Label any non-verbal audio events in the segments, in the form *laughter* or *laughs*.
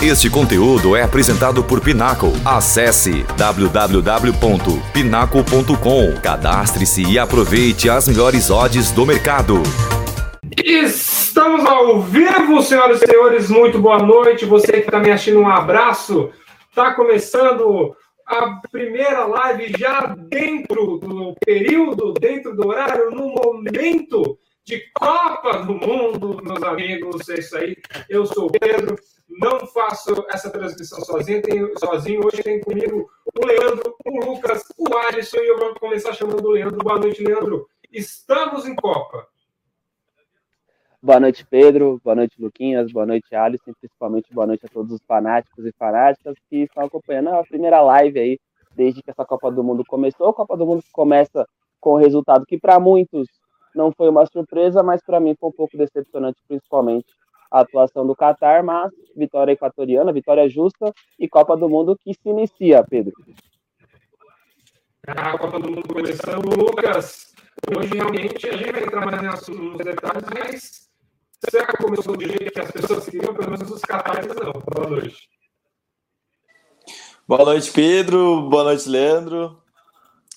Este conteúdo é apresentado por Pinaco. Acesse www.pinaco.com. Cadastre-se e aproveite as melhores odds do mercado. Estamos ao vivo, senhoras e senhores. Muito boa noite. Você que está me assistindo, um abraço. Está começando a primeira live já dentro do período, dentro do horário, no momento de Copa do Mundo, meus amigos. É isso aí. Eu sou o Pedro. Não faço essa transmissão sozinho, tenho, sozinho. Hoje tem comigo o Leandro, o Lucas, o Alisson e eu vou começar chamando o Leandro. Boa noite, Leandro. Estamos em Copa. Boa noite, Pedro. Boa noite, Luquinhas. Boa noite, Alisson. Principalmente boa noite a todos os fanáticos e fanáticas que estão acompanhando a primeira live aí, desde que essa Copa do Mundo começou. A Copa do Mundo começa com o resultado que para muitos não foi uma surpresa, mas para mim foi um pouco decepcionante, principalmente a atuação do Qatar, mas vitória equatoriana, vitória justa e Copa do Mundo que se inicia, Pedro. A Copa do Mundo começando, Lucas. Hoje realmente a gente vai entrar mais nos detalhes, mas Será que começou do jeito que as pessoas queriam? Pelo menos os catares não. Boa noite. Boa noite, Pedro. Boa noite, Leandro.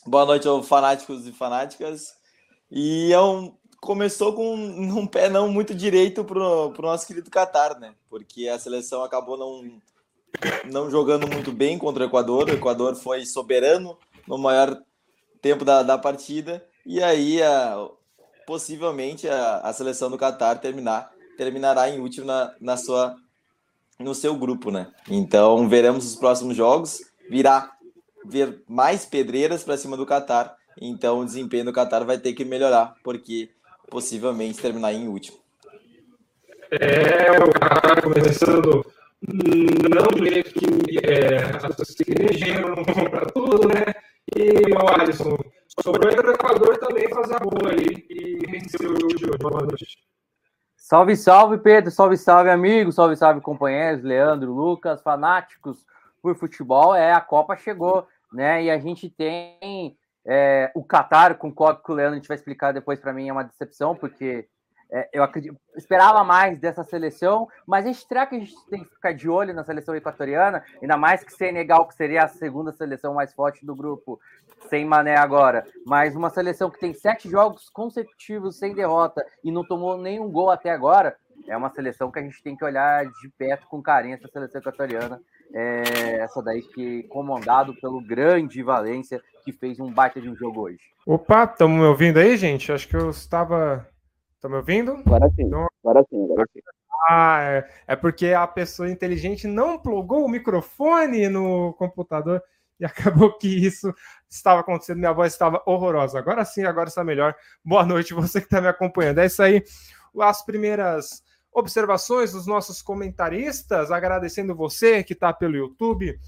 Boa noite aos fanáticos e fanáticas. E é um, começou com *laughs* um pé não muito direito para o nosso querido Qatar, né? Porque a seleção acabou não, não jogando muito bem contra o Equador. O Equador foi soberano no maior tempo da, da partida. E aí a, possivelmente a, a seleção do Qatar terminar, terminará em último na, na sua, no seu grupo, né? Então veremos os próximos jogos, virá ver mais pedreiras para cima do Qatar. Então o desempenho do Qatar vai ter que melhorar, porque possivelmente terminar em último. É, o Qatar começando não do jeito que é, que não compra tudo, né? E o Alisson Sobrou para o Equador também fazer a boa aí e vencer o jogo de hoje. Boa noite. Salve, salve, Pedro. Salve, salve, amigos. Salve, salve, companheiros. Leandro, Lucas, fanáticos por futebol. É, a Copa chegou, né? E a gente tem é, o Qatar, concordo com o Leandro, a gente vai explicar depois para mim, é uma decepção, porque é, eu acredito, esperava mais dessa seleção, mas gente será que a gente tem que ficar de olho na seleção equatoriana, ainda mais que Senegal, que seria a segunda seleção mais forte do grupo, sem mané agora, mas uma seleção que tem sete jogos consecutivos sem derrota e não tomou nenhum gol até agora, é uma seleção que a gente tem que olhar de perto com carinho essa seleção equatoriana. É essa daí que comandado pelo grande Valência, que fez um baita de um jogo hoje. Opa, estamos me ouvindo aí, gente? Acho que eu estava Tá me ouvindo? Agora sim. Então... Agora sim, agora sim. Ah, é, é porque a pessoa inteligente não plugou o microfone no computador e *laughs* acabou que isso estava acontecendo. Minha voz estava horrorosa. Agora sim, agora está melhor. Boa noite, você que está me acompanhando. É isso aí. As primeiras observações dos nossos comentaristas, agradecendo você que está pelo YouTube,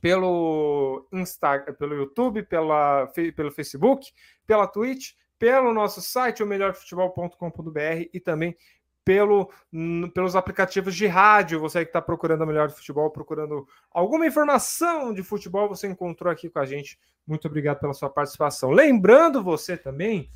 pelo Instagram, pelo YouTube, pela, pelo Facebook, pela Twitch pelo nosso site, o melhorfutebol.com.br e também pelo, pelos aplicativos de rádio. Você que está procurando a melhor de futebol, procurando alguma informação de futebol, você encontrou aqui com a gente. Muito obrigado pela sua participação. Lembrando você também,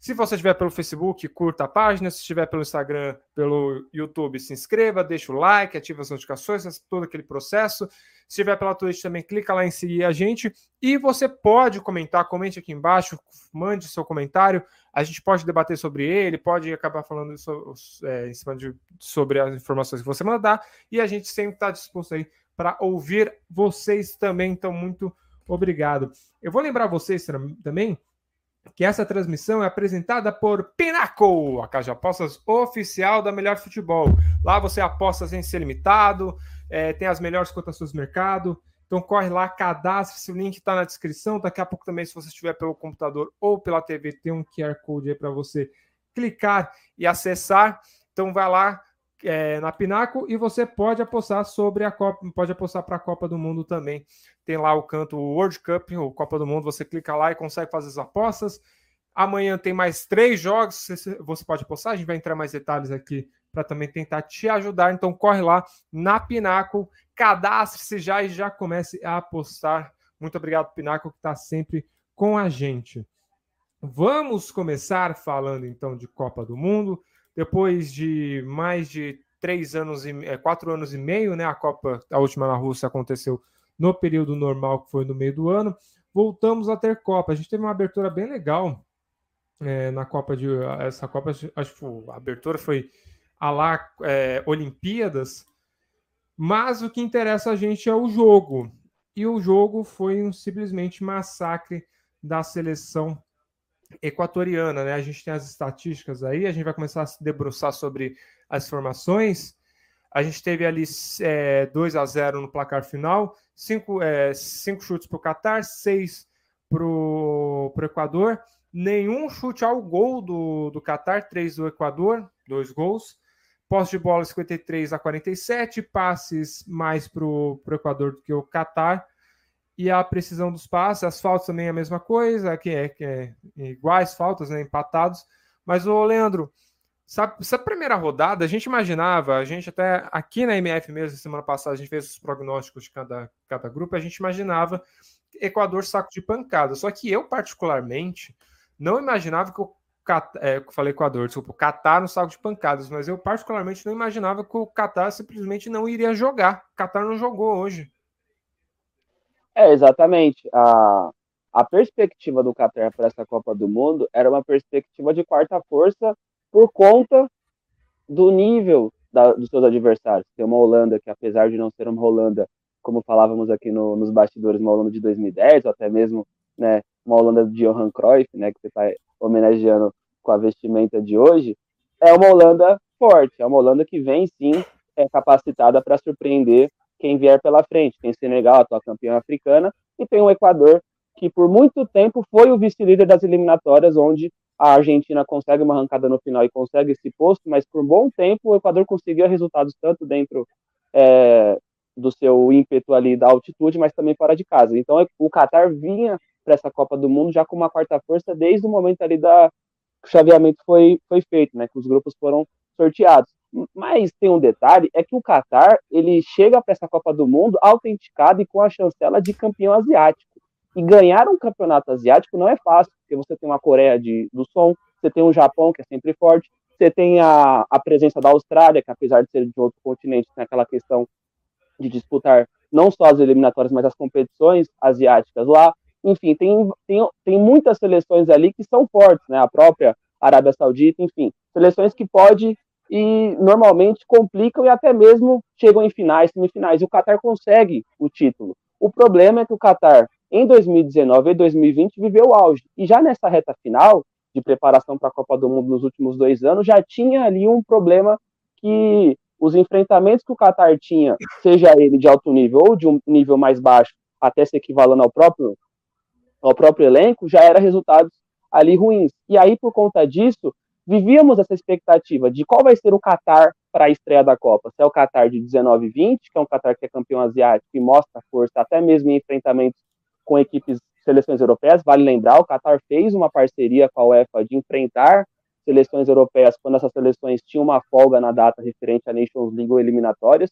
se você estiver pelo Facebook, curta a página. Se estiver pelo Instagram, pelo YouTube, se inscreva, deixa o like, ativa as notificações, todo aquele processo. Se estiver pela Twitch também, clica lá em seguir a gente. E você pode comentar, comente aqui embaixo, mande seu comentário. A gente pode debater sobre ele, pode acabar falando sobre, é, em cima de, sobre as informações que você mandar. E a gente sempre está disposto aí para ouvir vocês também. Então, muito obrigado. Eu vou lembrar vocês também que essa transmissão é apresentada por Pinaco, a casa de apostas oficial da Melhor Futebol. Lá você aposta sem ser limitado, é, tem as melhores cotações do mercado. Então corre lá, cadastre-se, o link está na descrição. Daqui a pouco também, se você estiver pelo computador ou pela TV, tem um QR Code aí para você clicar e acessar. Então vai lá é, na Pinaco e você pode apostar sobre a Copa, pode apostar para a Copa do Mundo também. Tem lá o canto World Cup, ou Copa do Mundo, você clica lá e consegue fazer as apostas. Amanhã tem mais três jogos, você pode apostar, a gente vai entrar mais detalhes aqui para também tentar te ajudar. Então corre lá na Pinaco, cadastre-se já e já comece a apostar. Muito obrigado, Pinaco, que está sempre com a gente. Vamos começar falando então de Copa do Mundo. Depois de mais de três anos e é, quatro anos e meio, né? A Copa, a última na Rússia aconteceu no período normal, que foi no meio do ano. Voltamos a ter Copa. A gente teve uma abertura bem legal é, na Copa de essa Copa, acho que a abertura foi a lá é, Olimpíadas, mas o que interessa a gente é o jogo. E o jogo foi um simplesmente massacre da seleção equatoriana, né? A gente tem as estatísticas aí, a gente vai começar a se debruçar sobre as formações. A gente teve ali é, 2 a 0 no placar final, cinco, é, cinco chutes para o Catar, seis para o Equador, nenhum chute ao gol do, do Catar, três do Equador, dois gols. Posse de bola 53 a 47, passes mais para o Equador do que o Catar e a precisão dos passes, as faltas também é a mesma coisa, que é, que é iguais faltas, né, empatados. Mas o Leandro, sabe, essa primeira rodada a gente imaginava, a gente até aqui na MF mesmo semana passada a gente fez os prognósticos de cada, cada grupo, a gente imaginava Equador saco de pancada. Só que eu particularmente não imaginava que o Catar, é, falei Equador, desculpa, o Catar no saco de pancadas, mas eu particularmente não imaginava que o Catar simplesmente não iria jogar. O Catar não jogou hoje. É, exatamente. A, a perspectiva do Qatar para essa Copa do Mundo era uma perspectiva de quarta força por conta do nível da, dos seus adversários. Tem uma Holanda que, apesar de não ser uma Holanda, como falávamos aqui no, nos bastidores, uma Holanda de 2010, ou até mesmo né, uma Holanda de Johan Cruyff, né, que você está homenageando com a vestimenta de hoje, é uma Holanda forte, é uma Holanda que vem sim é capacitada para surpreender quem vier pela frente. Tem Senegal, a atual campeã africana, e tem o Equador, que por muito tempo foi o vice-líder das eliminatórias, onde a Argentina consegue uma arrancada no final e consegue esse posto, mas por um bom tempo o Equador conseguia resultados tanto dentro é, do seu ímpeto ali da altitude, mas também fora de casa. Então o Qatar vinha para essa Copa do Mundo já com uma quarta força desde o momento ali da que o chaveamento foi, foi feito, né, que os grupos foram sorteados. Mas tem um detalhe, é que o Qatar, ele chega para essa Copa do Mundo autenticado e com a chancela de campeão asiático. E ganhar um campeonato asiático não é fácil, porque você tem uma Coreia de, do Som, você tem um Japão, que é sempre forte, você tem a, a presença da Austrália, que apesar de ser de outro continente, tem aquela questão de disputar não só as eliminatórias, mas as competições asiáticas lá. Enfim, tem, tem, tem muitas seleções ali que são fortes, né? A própria Arábia Saudita, enfim, seleções que pode e normalmente complicam e até mesmo chegam em finais, semifinais. O Qatar consegue o título. O problema é que o Qatar, em 2019 e 2020, viveu o auge. E já nessa reta final de preparação para a Copa do Mundo nos últimos dois anos, já tinha ali um problema que os enfrentamentos que o Qatar tinha, seja ele de alto nível ou de um nível mais baixo, até se equivalendo ao próprio, ao próprio elenco, já era resultados ali ruins. E aí, por conta disso, vivíamos essa expectativa de qual vai ser o Qatar para a estreia da Copa. Se é o Qatar de 19 e 20, que é um Qatar que é campeão asiático e mostra força até mesmo em enfrentamentos com equipes seleções europeias. Vale lembrar, o Qatar fez uma parceria com a UEFA de enfrentar seleções europeias quando essas seleções tinham uma folga na data referente à Nations League ou eliminatórias.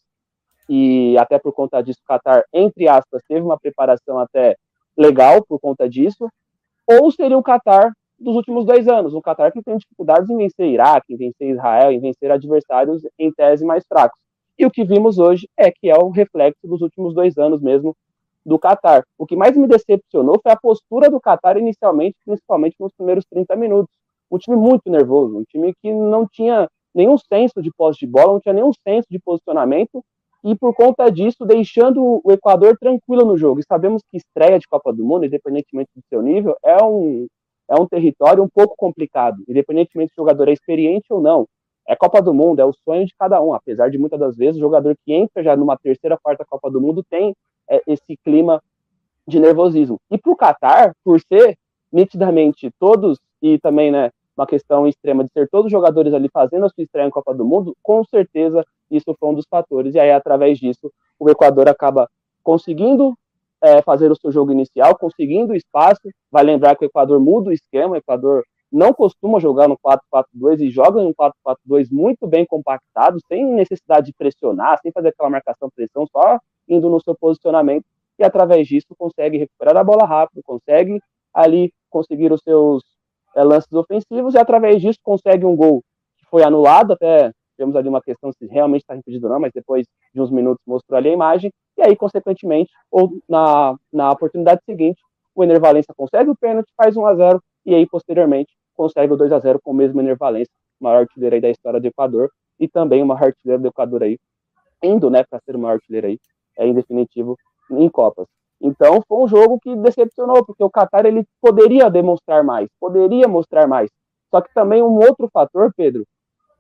E até por conta disso, o Qatar, entre aspas, teve uma preparação até legal por conta disso. Ou seria o Qatar dos últimos dois anos. Um Qatar que tem dificuldades em vencer Iraque, em vencer Israel, em vencer adversários em tese mais fracos. E o que vimos hoje é que é o reflexo dos últimos dois anos mesmo do Qatar. O que mais me decepcionou foi a postura do Qatar inicialmente, principalmente nos primeiros 30 minutos. Um time muito nervoso, um time que não tinha nenhum senso de posse de bola, não tinha nenhum senso de posicionamento, e por conta disso, deixando o Equador tranquilo no jogo. E sabemos que estreia de Copa do Mundo, independentemente do seu nível, é um, é um território um pouco complicado, independentemente se o jogador é experiente ou não. É Copa do Mundo, é o sonho de cada um, apesar de muitas das vezes o jogador que entra já numa terceira, quarta Copa do Mundo tem é, esse clima de nervosismo. E para o Qatar, por ser nitidamente todos, e também né, uma questão extrema de ser todos os jogadores ali fazendo a sua estreia em Copa do Mundo, com certeza isso foi um dos fatores. E aí, através disso, o Equador acaba conseguindo é, fazer o seu jogo inicial, conseguindo espaço. Vai lembrar que o Equador muda o esquema, o Equador não costuma jogar no 4-4-2 e joga no 4-4-2 muito bem compactado, sem necessidade de pressionar, sem fazer aquela marcação-pressão, só indo no seu posicionamento. E através disso consegue recuperar a bola rápido, consegue ali conseguir os seus é, lances ofensivos. E através disso consegue um gol que foi anulado, até tivemos ali uma questão se realmente está impedido ou não, mas depois de uns minutos mostrou ali a imagem, e aí, consequentemente, ou na, na oportunidade seguinte, o Ener Valencia consegue o pênalti, faz 1 a 0 e aí, posteriormente, consegue o 2 a 0 com o mesmo Ener Valencia, maior artilheiro aí da história do Equador, e também uma artilheiro do Equador aí, indo, né, para ser o maior artilheiro aí, é, em definitivo, em Copas. Então, foi um jogo que decepcionou, porque o Qatar ele poderia demonstrar mais, poderia mostrar mais. Só que também um outro fator, Pedro,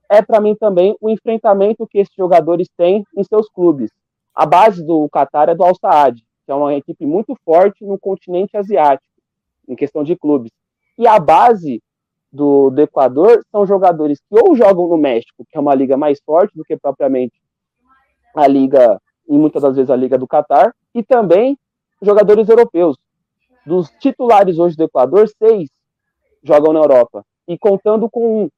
é para mim também o enfrentamento que esses jogadores têm em seus clubes. A base do Qatar é do Al Saad, que é uma equipe muito forte no continente asiático, em questão de clubes. E a base do, do Equador são jogadores que ou jogam no México, que é uma liga mais forte do que propriamente a liga, e muitas das vezes a liga do Qatar, e também jogadores europeus. Dos titulares hoje do Equador, seis jogam na Europa. E contando com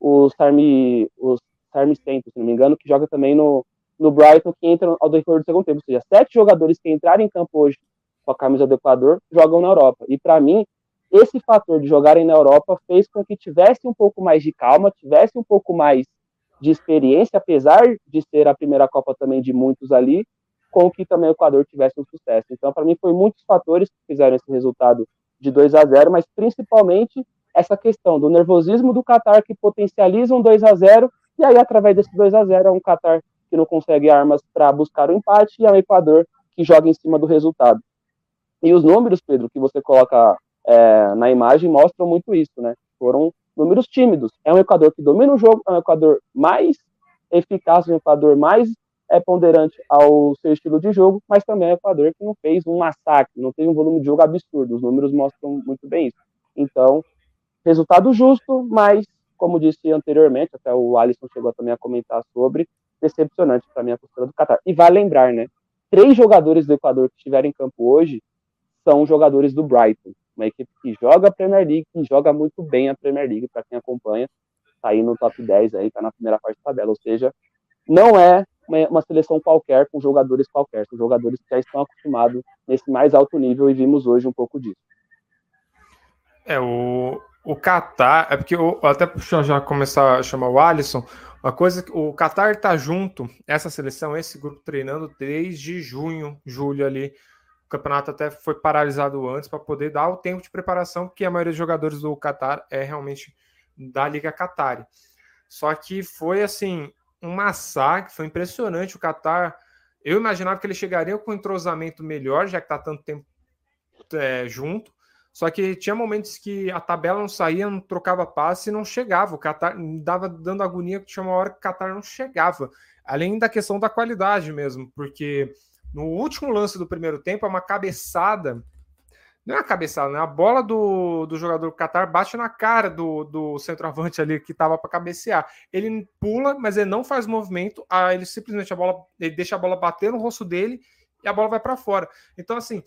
o Sarmi, o Sarmi Centro, se não me engano, que joga também no, no Brighton, que entra ao decorrer do segundo tempo. Ou seja, sete jogadores que entraram em campo hoje com a camisa do Equador jogam na Europa. E para mim, esse fator de jogarem na Europa fez com que tivesse um pouco mais de calma, tivesse um pouco mais de experiência, apesar de ser a primeira Copa também de muitos ali, com que também o Equador tivesse um sucesso. Então, para mim, foi muitos fatores que fizeram esse resultado de 2 a 0 mas principalmente essa questão do nervosismo do Qatar que potencializa um 2 a 0 e aí, através desse 2 a 0 é um Qatar que não consegue armas para buscar o empate e é um Equador que joga em cima do resultado. E os números, Pedro, que você coloca é, na imagem mostram muito isso, né? Foram números tímidos. É um Equador que domina o jogo, é um Equador mais eficaz, um Equador mais é ponderante ao seu estilo de jogo, mas também é um Equador que não fez um massacre, não teve um volume de jogo absurdo. Os números mostram muito bem isso. Então, resultado justo, mas, como disse anteriormente, até o Alisson chegou também a comentar sobre, decepcionante para mim a postura do Qatar. E vai lembrar, né? Três jogadores do Equador que estiveram em campo hoje são jogadores do Brighton, uma equipe que joga a Premier League e joga muito bem a Premier League, para quem acompanha, tá aí no top 10 aí, tá na primeira parte da tabela, ou seja, não é uma, seleção qualquer com jogadores qualquer, são jogadores que já estão acostumados nesse mais alto nível e vimos hoje um pouco disso. É, o, o Qatar, é porque eu até já começar a chamar o Alisson, uma coisa que o Qatar está junto, essa seleção, esse grupo treinando desde junho, julho ali. O campeonato até foi paralisado antes para poder dar o tempo de preparação, porque a maioria dos jogadores do Qatar é realmente da Liga Qatar. Só que foi assim, um massacre, foi impressionante. O Qatar, eu imaginava que ele chegaria com um entrosamento melhor, já que está tanto tempo é, junto. Só que tinha momentos que a tabela não saía, não trocava passe e não chegava. O Qatar dava dando agonia que tinha uma hora que o Qatar não chegava. Além da questão da qualidade mesmo, porque no último lance do primeiro tempo é uma cabeçada. Não é uma cabeçada, né? A bola do, do jogador do Qatar bate na cara do, do centroavante ali que estava para cabecear. Ele pula, mas ele não faz movimento. Aí ele simplesmente a bola, ele deixa a bola bater no rosto dele e a bola vai para fora. Então, assim,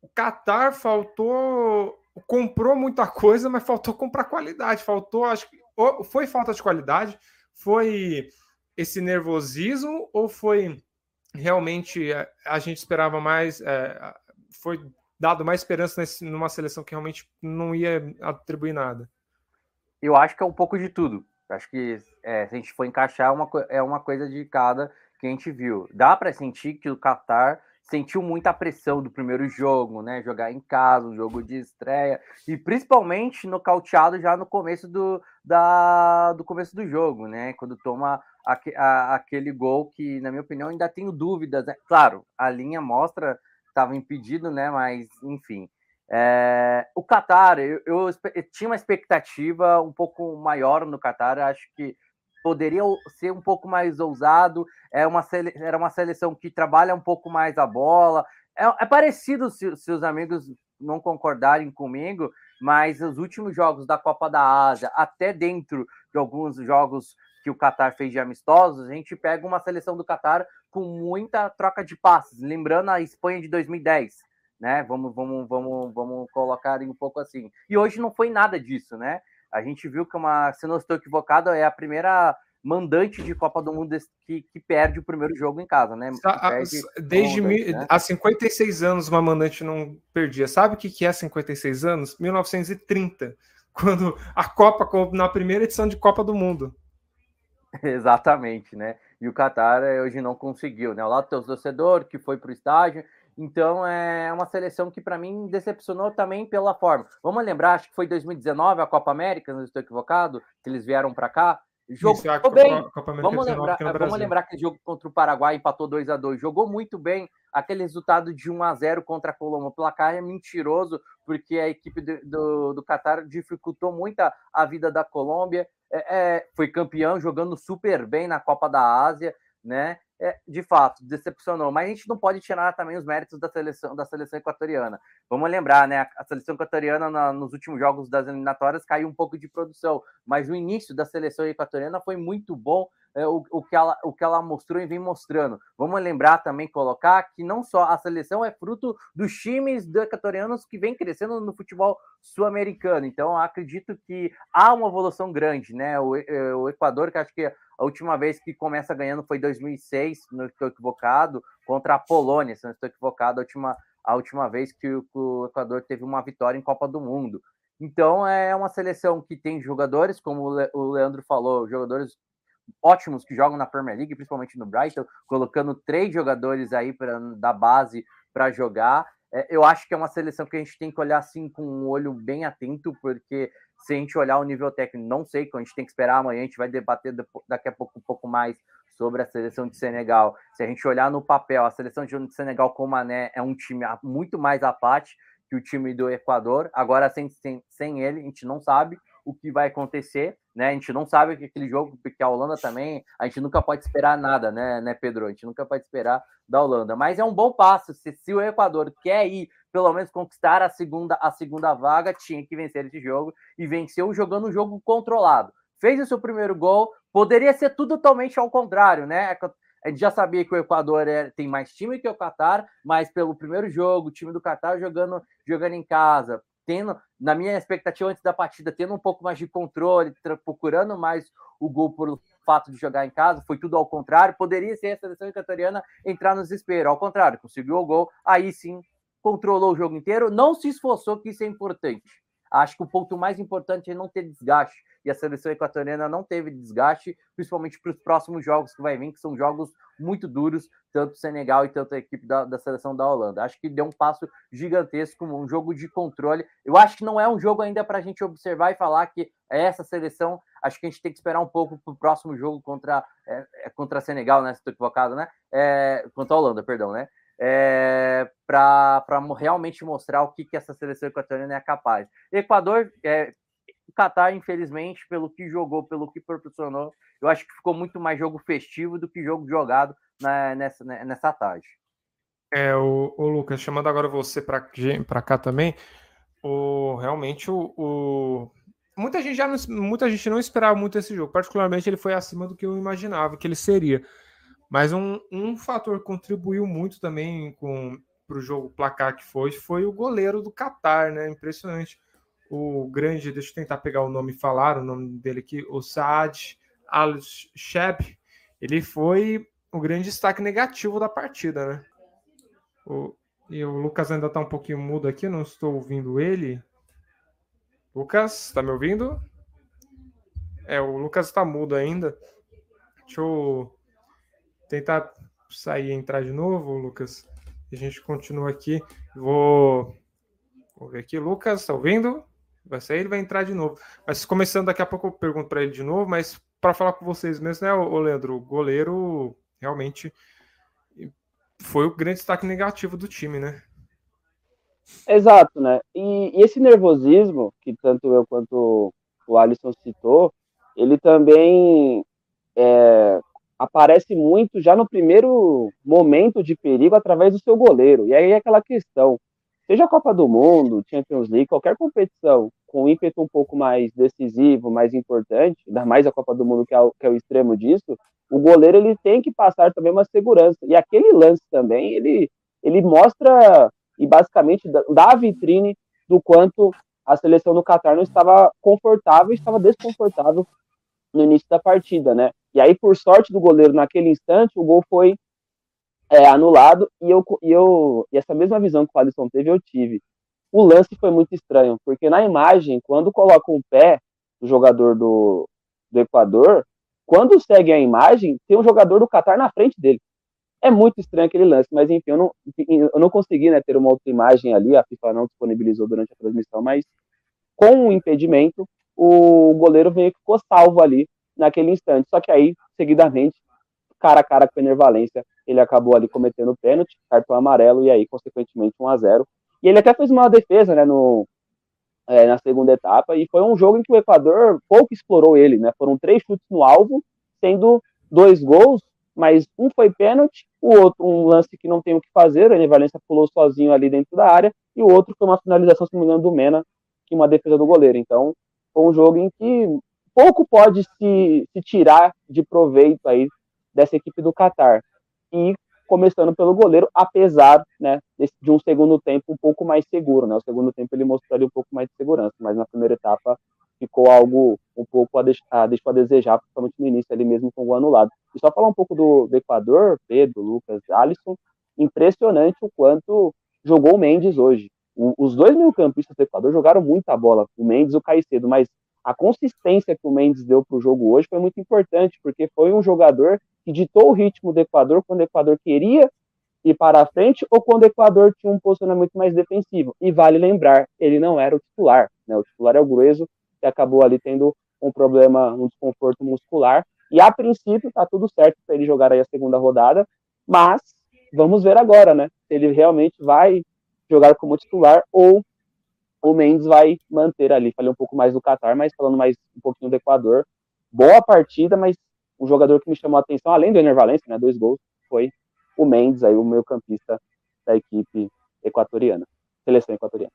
o Qatar faltou, comprou muita coisa, mas faltou comprar qualidade. Faltou, acho que foi falta de qualidade, foi esse nervosismo ou foi realmente a, a gente esperava mais, é, foi dado mais esperança nesse, numa seleção que realmente não ia atribuir nada? Eu acho que é um pouco de tudo. Acho que é, se a gente for encaixar, é uma, é uma coisa de cada que a gente viu. Dá para sentir que o Qatar sentiu muita pressão do primeiro jogo, né? Jogar em casa, um jogo de estreia, e principalmente nocauteado já no começo do, da, do começo do jogo, né? Quando toma a, aquele gol que, na minha opinião, ainda tenho dúvidas. Né? Claro, a linha mostra estava impedido, né? Mas, enfim. É, o Qatar, eu, eu, eu, tinha uma expectativa um pouco maior no Qatar, acho que poderia ser um pouco mais ousado. É uma era uma seleção que trabalha um pouco mais a bola. É, é parecido se, se os amigos não concordarem comigo, mas os últimos jogos da Copa da Ásia, até dentro de alguns jogos que o Qatar fez de amistosos, a gente pega uma seleção do Qatar com muita troca de passes, lembrando a Espanha de 2010, né? Vamos, vamos, vamos, vamos colocar um pouco assim. E hoje não foi nada disso, né? A gente viu que uma, se não estou equivocado, é a primeira mandante de Copa do Mundo que, que perde o primeiro jogo em casa, né? Desde mandante, né? há 56 anos uma mandante não perdia. Sabe o que, que é 56 anos? 1930, quando a Copa na primeira edição de Copa do Mundo. *laughs* Exatamente, né? E o Qatar hoje não conseguiu, né? O lado do torcedor que foi para o estágio. Então é uma seleção que para mim decepcionou também pela forma. Vamos lembrar, acho que foi 2019 a Copa América, não estou equivocado, que eles vieram para cá. Jogou Isso, bem. Copa, vamos lembrar, vamos lembrar que o jogo contra o Paraguai empatou 2 a 2 Jogou muito bem. Aquele resultado de 1 a 0 contra a Colômbia. O placar é mentiroso, porque a equipe do, do, do Qatar dificultou muito a, a vida da Colômbia. É, é, foi campeão jogando super bem na Copa da Ásia, né? É, de fato, decepcionou. Mas a gente não pode tirar também os méritos da seleção da seleção equatoriana. Vamos lembrar, né? A seleção equatoriana na, nos últimos jogos das eliminatórias caiu um pouco de produção, mas o início da seleção equatoriana foi muito bom. É, o, o, que ela, o que ela mostrou e vem mostrando. Vamos lembrar também, colocar que não só a seleção é fruto dos times equatorianos que vem crescendo no futebol sul-americano. Então, acredito que há uma evolução grande, né? O, é, o Equador, que acho que a última vez que começa ganhando foi em 2006, se não estou equivocado, contra a Polônia, se não estou equivocado, a última, a última vez que o, que o Equador teve uma vitória em Copa do Mundo. Então é uma seleção que tem jogadores, como o Leandro falou, jogadores ótimos que jogam na Premier League, principalmente no Brighton, colocando três jogadores aí pra, da base para jogar. É, eu acho que é uma seleção que a gente tem que olhar assim com um olho bem atento, porque se a gente olhar o nível técnico, não sei, a gente tem que esperar amanhã, a gente vai debater daqui a pouco um pouco mais sobre a seleção de Senegal. Se a gente olhar no papel, a seleção de Senegal com Mané é um time muito mais apático que o time do Equador. Agora, sem, sem, sem ele, a gente não sabe o que vai acontecer, né? A gente não sabe que aquele jogo, porque a Holanda também, a gente nunca pode esperar nada, né, né, Pedro? A gente nunca pode esperar da Holanda. Mas é um bom passo. Se, se o Equador quer ir, pelo menos conquistar a segunda, a segunda vaga, tinha que vencer esse jogo e venceu jogando um jogo controlado. Fez o seu primeiro gol, poderia ser tudo totalmente ao contrário, né? A gente já sabia que o Equador é, tem mais time que o Qatar, mas pelo primeiro jogo, o time do Qatar jogando, jogando em casa, tendo, na minha expectativa antes da partida, tendo um pouco mais de controle, procurando mais o gol por fato de jogar em casa, foi tudo ao contrário. Poderia ser a seleção equatoriana entrar no desespero, ao contrário, conseguiu o gol, aí sim controlou o jogo inteiro, não se esforçou, que isso é importante. Acho que o ponto mais importante é não ter desgaste. E a seleção equatoriana não teve desgaste, principalmente para os próximos jogos que vai vir, que são jogos muito duros, tanto Senegal e tanto a equipe da, da seleção da Holanda. Acho que deu um passo gigantesco, um jogo de controle. Eu acho que não é um jogo ainda para a gente observar e falar que é essa seleção. Acho que a gente tem que esperar um pouco para o próximo jogo contra, é, é contra Senegal, né? Se estou equivocado, né? É, contra a Holanda, perdão, né? é, para realmente mostrar o que, que essa seleção equatoriana é capaz. Equador, é, o Qatar, infelizmente, pelo que jogou, pelo que proporcionou, eu acho que ficou muito mais jogo festivo do que jogo jogado na, nessa, né, nessa tarde. É, o, o Lucas, chamando agora você para cá também, o, realmente o, o, muita gente já não, muita gente não esperava muito esse jogo, particularmente ele foi acima do que eu imaginava que ele seria. Mas um, um fator que contribuiu muito também para o jogo placar que foi, foi o goleiro do Qatar, né? Impressionante. O grande, deixa eu tentar pegar o nome e falar, o nome dele aqui, o Saad Al-Sheb, ele foi o grande destaque negativo da partida, né? O, e o Lucas ainda está um pouquinho mudo aqui, não estou ouvindo ele. Lucas, está me ouvindo? É, o Lucas está mudo ainda. Deixa eu tentar sair e entrar de novo, Lucas. A gente continua aqui. Vou, vou ver aqui, Lucas, tá ouvindo? Vai sair, ele vai entrar de novo. Mas começando daqui a pouco eu pergunto para ele de novo, mas para falar com vocês mesmo, né, o Leandro, o goleiro realmente foi o grande destaque negativo do time, né? Exato, né? E, e esse nervosismo que tanto eu quanto o Alisson citou, ele também é, aparece muito já no primeiro momento de perigo através do seu goleiro. E aí é aquela questão, seja a Copa do Mundo, Champions League, qualquer competição com ímpeto um pouco mais decisivo, mais importante, ainda mais a Copa do Mundo que é o, que é o extremo disso, o goleiro ele tem que passar também uma segurança. E aquele lance também, ele, ele mostra e basicamente dá a vitrine do quanto a seleção do Qatar não estava confortável, estava desconfortável no início da partida, né? E aí, por sorte do goleiro, naquele instante, o gol foi é, anulado e eu, e eu e essa mesma visão que o Alisson teve, eu tive. O lance foi muito estranho, porque na imagem, quando coloca um pé do jogador do, do Equador, quando segue a imagem, tem um jogador do Qatar na frente dele. É muito estranho aquele lance, mas enfim, eu não, eu não consegui né, ter uma outra imagem ali, a FIFA não disponibilizou durante a transmissão, mas com o impedimento, o goleiro veio ficou salvo ali naquele instante. Só que aí, seguidamente, cara a cara com o Enervalência, ele acabou ali cometendo o pênalti, cartão amarelo, e aí, consequentemente, 1 a 0 E ele até fez uma defesa, né, no, é, na segunda etapa, e foi um jogo em que o Equador pouco explorou ele, né? Foram três chutes no alvo, sendo dois gols, mas um foi pênalti, o outro um lance que não tem o que fazer, Ener Valência pulou sozinho ali dentro da área, e o outro foi uma finalização, se não me engano, do Mena, que uma defesa do goleiro. Então, foi um jogo em que pouco pode se, se tirar de proveito aí dessa equipe do Qatar. E começando pelo goleiro, apesar né, de um segundo tempo um pouco mais seguro. Né? O segundo tempo ele mostrou ali um pouco mais de segurança, mas na primeira etapa ficou algo um pouco a, deix a, deixou a desejar, principalmente no início ali mesmo com o anulado. E só falar um pouco do, do Equador, Pedro, Lucas, Alisson, impressionante o quanto jogou o Mendes hoje. O, os dois meio-campistas do Equador jogaram muita bola, o Mendes e o Caicedo, mas a consistência que o Mendes deu para o jogo hoje foi muito importante, porque foi um jogador que ditou o ritmo do Equador quando o Equador queria ir para a frente ou quando o Equador tinha um posicionamento mais defensivo. E vale lembrar, ele não era o titular, né? O titular é o Grueso, que acabou ali tendo um problema, um desconforto muscular. E a princípio tá tudo certo para ele jogar aí a segunda rodada, mas vamos ver agora, né? Se ele realmente vai jogar como titular ou o Mendes vai manter ali. Falei um pouco mais do Qatar, mas falando mais um pouquinho do Equador. Boa partida, mas um jogador que me chamou a atenção, além do Ener Valencia, né, dois gols, foi o Mendes, aí, o meio campista da equipe equatoriana, seleção equatoriana.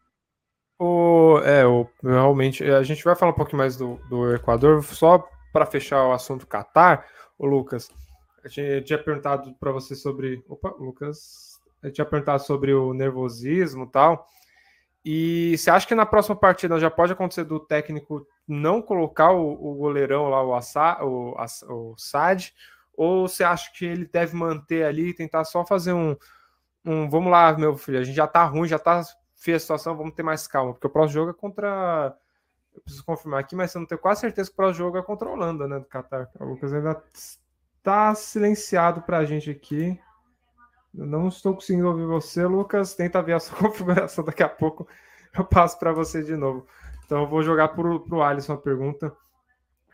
O, é, o, realmente, a gente vai falar um pouquinho mais do, do Equador, só para fechar o assunto Qatar, o Lucas, a gente tinha perguntado para você sobre. Opa, Lucas, eu tinha perguntado sobre o nervosismo e tal. E você acha que na próxima partida já pode acontecer do técnico não colocar o, o goleirão lá, o, Assa, o, o Sad? Ou você acha que ele deve manter ali e tentar só fazer um, um. Vamos lá, meu filho, a gente já tá ruim, já tá feia a situação, vamos ter mais calma, porque o próximo jogo é contra. Eu preciso confirmar aqui, mas eu não tenho quase certeza que o próximo jogo é contra a Holanda, né, do Qatar. O Lucas ainda está silenciado para a gente aqui. Eu não estou conseguindo ouvir você, Lucas. Tenta ver a sua *laughs* configuração daqui a pouco. Eu passo para você de novo. Então eu vou jogar para o Alisson a pergunta.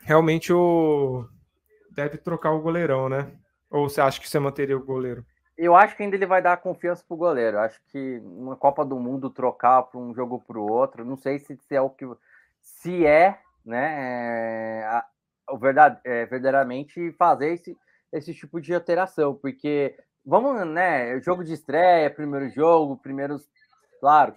Realmente o deve trocar o goleirão, né? Ou você acha que você manteria o goleiro? Eu acho que ainda ele vai dar confiança pro goleiro. Acho que uma Copa do Mundo trocar para um jogo para o outro, não sei se, se, é o que se é, né, é, o verdade, é, verdadeiramente fazer esse, esse tipo de alteração, porque vamos, né? Jogo de estreia, primeiro jogo, primeiros. Claro,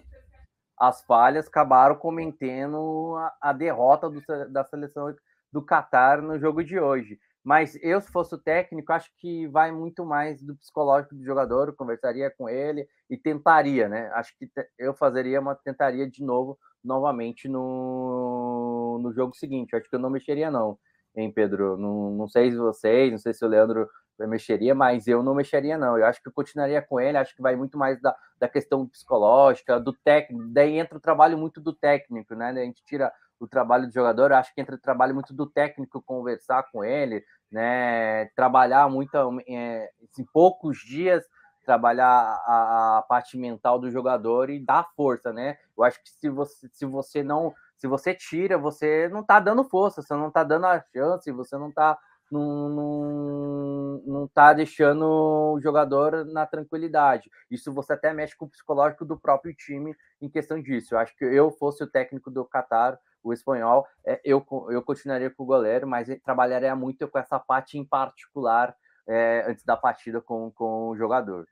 as falhas acabaram cometendo a, a derrota do, da seleção do Qatar no jogo de hoje. Mas eu, se fosse o técnico, acho que vai muito mais do psicológico do jogador, eu conversaria com ele e tentaria, né? Acho que eu fazeria uma tentaria de novo, novamente no, no jogo seguinte. Acho que eu não mexeria, não, hein, Pedro? Não, não sei se vocês, não sei se o Leandro eu mexeria, mas eu não mexeria, não. Eu acho que eu continuaria com ele, acho que vai muito mais da, da questão psicológica, do técnico, daí entra o trabalho muito do técnico, né? A gente tira o trabalho do jogador, acho que entra o trabalho muito do técnico conversar com ele, né? Trabalhar muito é, em poucos dias, trabalhar a, a, parte mental do jogador e dar força, né? Eu acho que se você, se você não se você tira, você não tá dando força, você não tá dando a chance, você não tá não, não tá deixando o jogador na tranquilidade. Isso você até mexe com o psicológico do próprio time em questão disso. Eu acho que eu fosse o técnico do Qatar, o espanhol, é, eu, eu continuaria com o goleiro, mas trabalharia muito com essa parte em particular é, antes da partida com, com o jogador.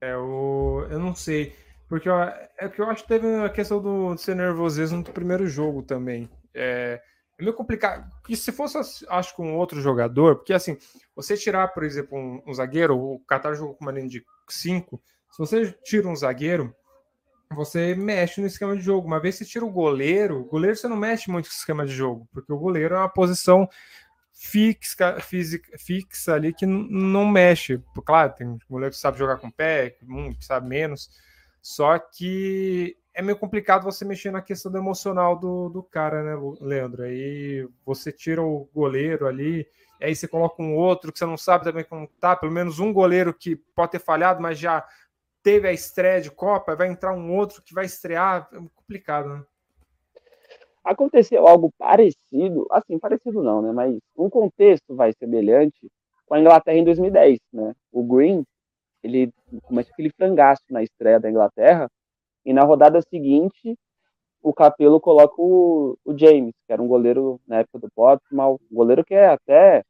É, o, eu não sei, porque é que eu acho que teve a questão do, de ser nervosismo no primeiro jogo também. É, é meio complicado. Porque se fosse, acho que um outro jogador, porque assim, você tirar, por exemplo, um, um zagueiro, o Qatar jogou com uma linha de 5, se você tira um zagueiro, você mexe no esquema de jogo. Uma vez você tira o goleiro, o goleiro você não mexe muito no esquema de jogo, porque o goleiro é uma posição fixa, física, fixa ali que não mexe. Claro, tem goleiro que sabe jogar com o pé, um que sabe menos, só que é meio complicado você mexer na questão do emocional do, do cara, né, Leandro? Aí você tira o goleiro ali, aí você coloca um outro que você não sabe também como tá, pelo menos um goleiro que pode ter falhado, mas já teve a estreia de Copa, vai entrar um outro que vai estrear, é complicado, né? Aconteceu algo parecido, assim, parecido não, né? Mas um contexto vai semelhante com a Inglaterra em 2010, né? O Green, ele começa aquele frangaço na estreia da Inglaterra, e na rodada seguinte, o Capelo coloca o, o James, que era um goleiro na época do Portsmouth, um goleiro que é até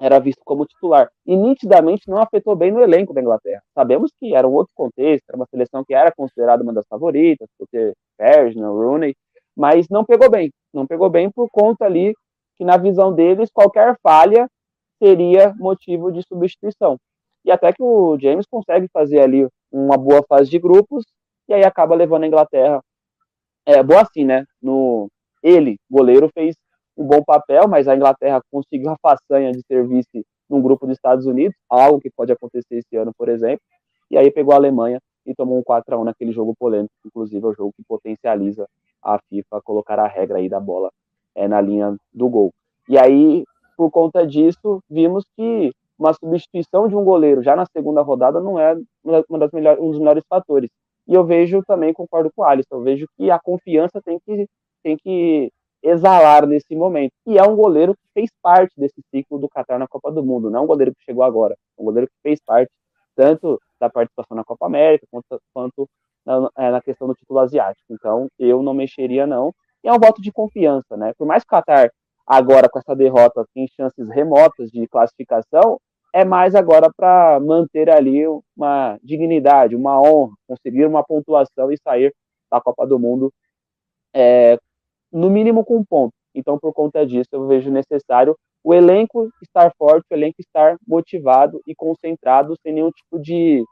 era visto como titular. E nitidamente não afetou bem no elenco da Inglaterra. Sabemos que era um outro contexto, era uma seleção que era considerada uma das favoritas, por ter Ferdinand, Rooney, mas não pegou bem. Não pegou bem por conta ali que, na visão deles, qualquer falha seria motivo de substituição. E até que o James consegue fazer ali uma boa fase de grupos, e aí acaba levando a Inglaterra. É boa assim, né? No, ele, goleiro, fez um bom papel, mas a Inglaterra conseguiu a façanha de ser vice num grupo dos Estados Unidos, algo que pode acontecer esse ano, por exemplo, e aí pegou a Alemanha e tomou um 4 a 1 naquele jogo polêmico, inclusive é o jogo que potencializa a FIFA colocar a regra aí da bola é, na linha do gol. E aí, por conta disso, vimos que uma substituição de um goleiro já na segunda rodada não é uma das melhores, um dos melhores fatores. E eu vejo também, concordo com o Alisson, eu vejo que a confiança tem que, tem que exalar nesse momento. E é um goleiro que fez parte desse ciclo do Qatar na Copa do Mundo, não é um goleiro que chegou agora, é um goleiro que fez parte tanto da participação na Copa América quanto, quanto na, é, na, questão do título asiático. Então, eu não mexeria, não. E é um voto de confiança, né? Por mais que o Qatar, agora com essa derrota, tem chances remotas de classificação, é mais agora para manter ali uma dignidade, uma honra, conseguir uma pontuação e sair da Copa do Mundo, é, no mínimo com um ponto. Então, por conta disso, eu vejo necessário o elenco estar forte, o elenco estar motivado e concentrado, sem nenhum tipo de,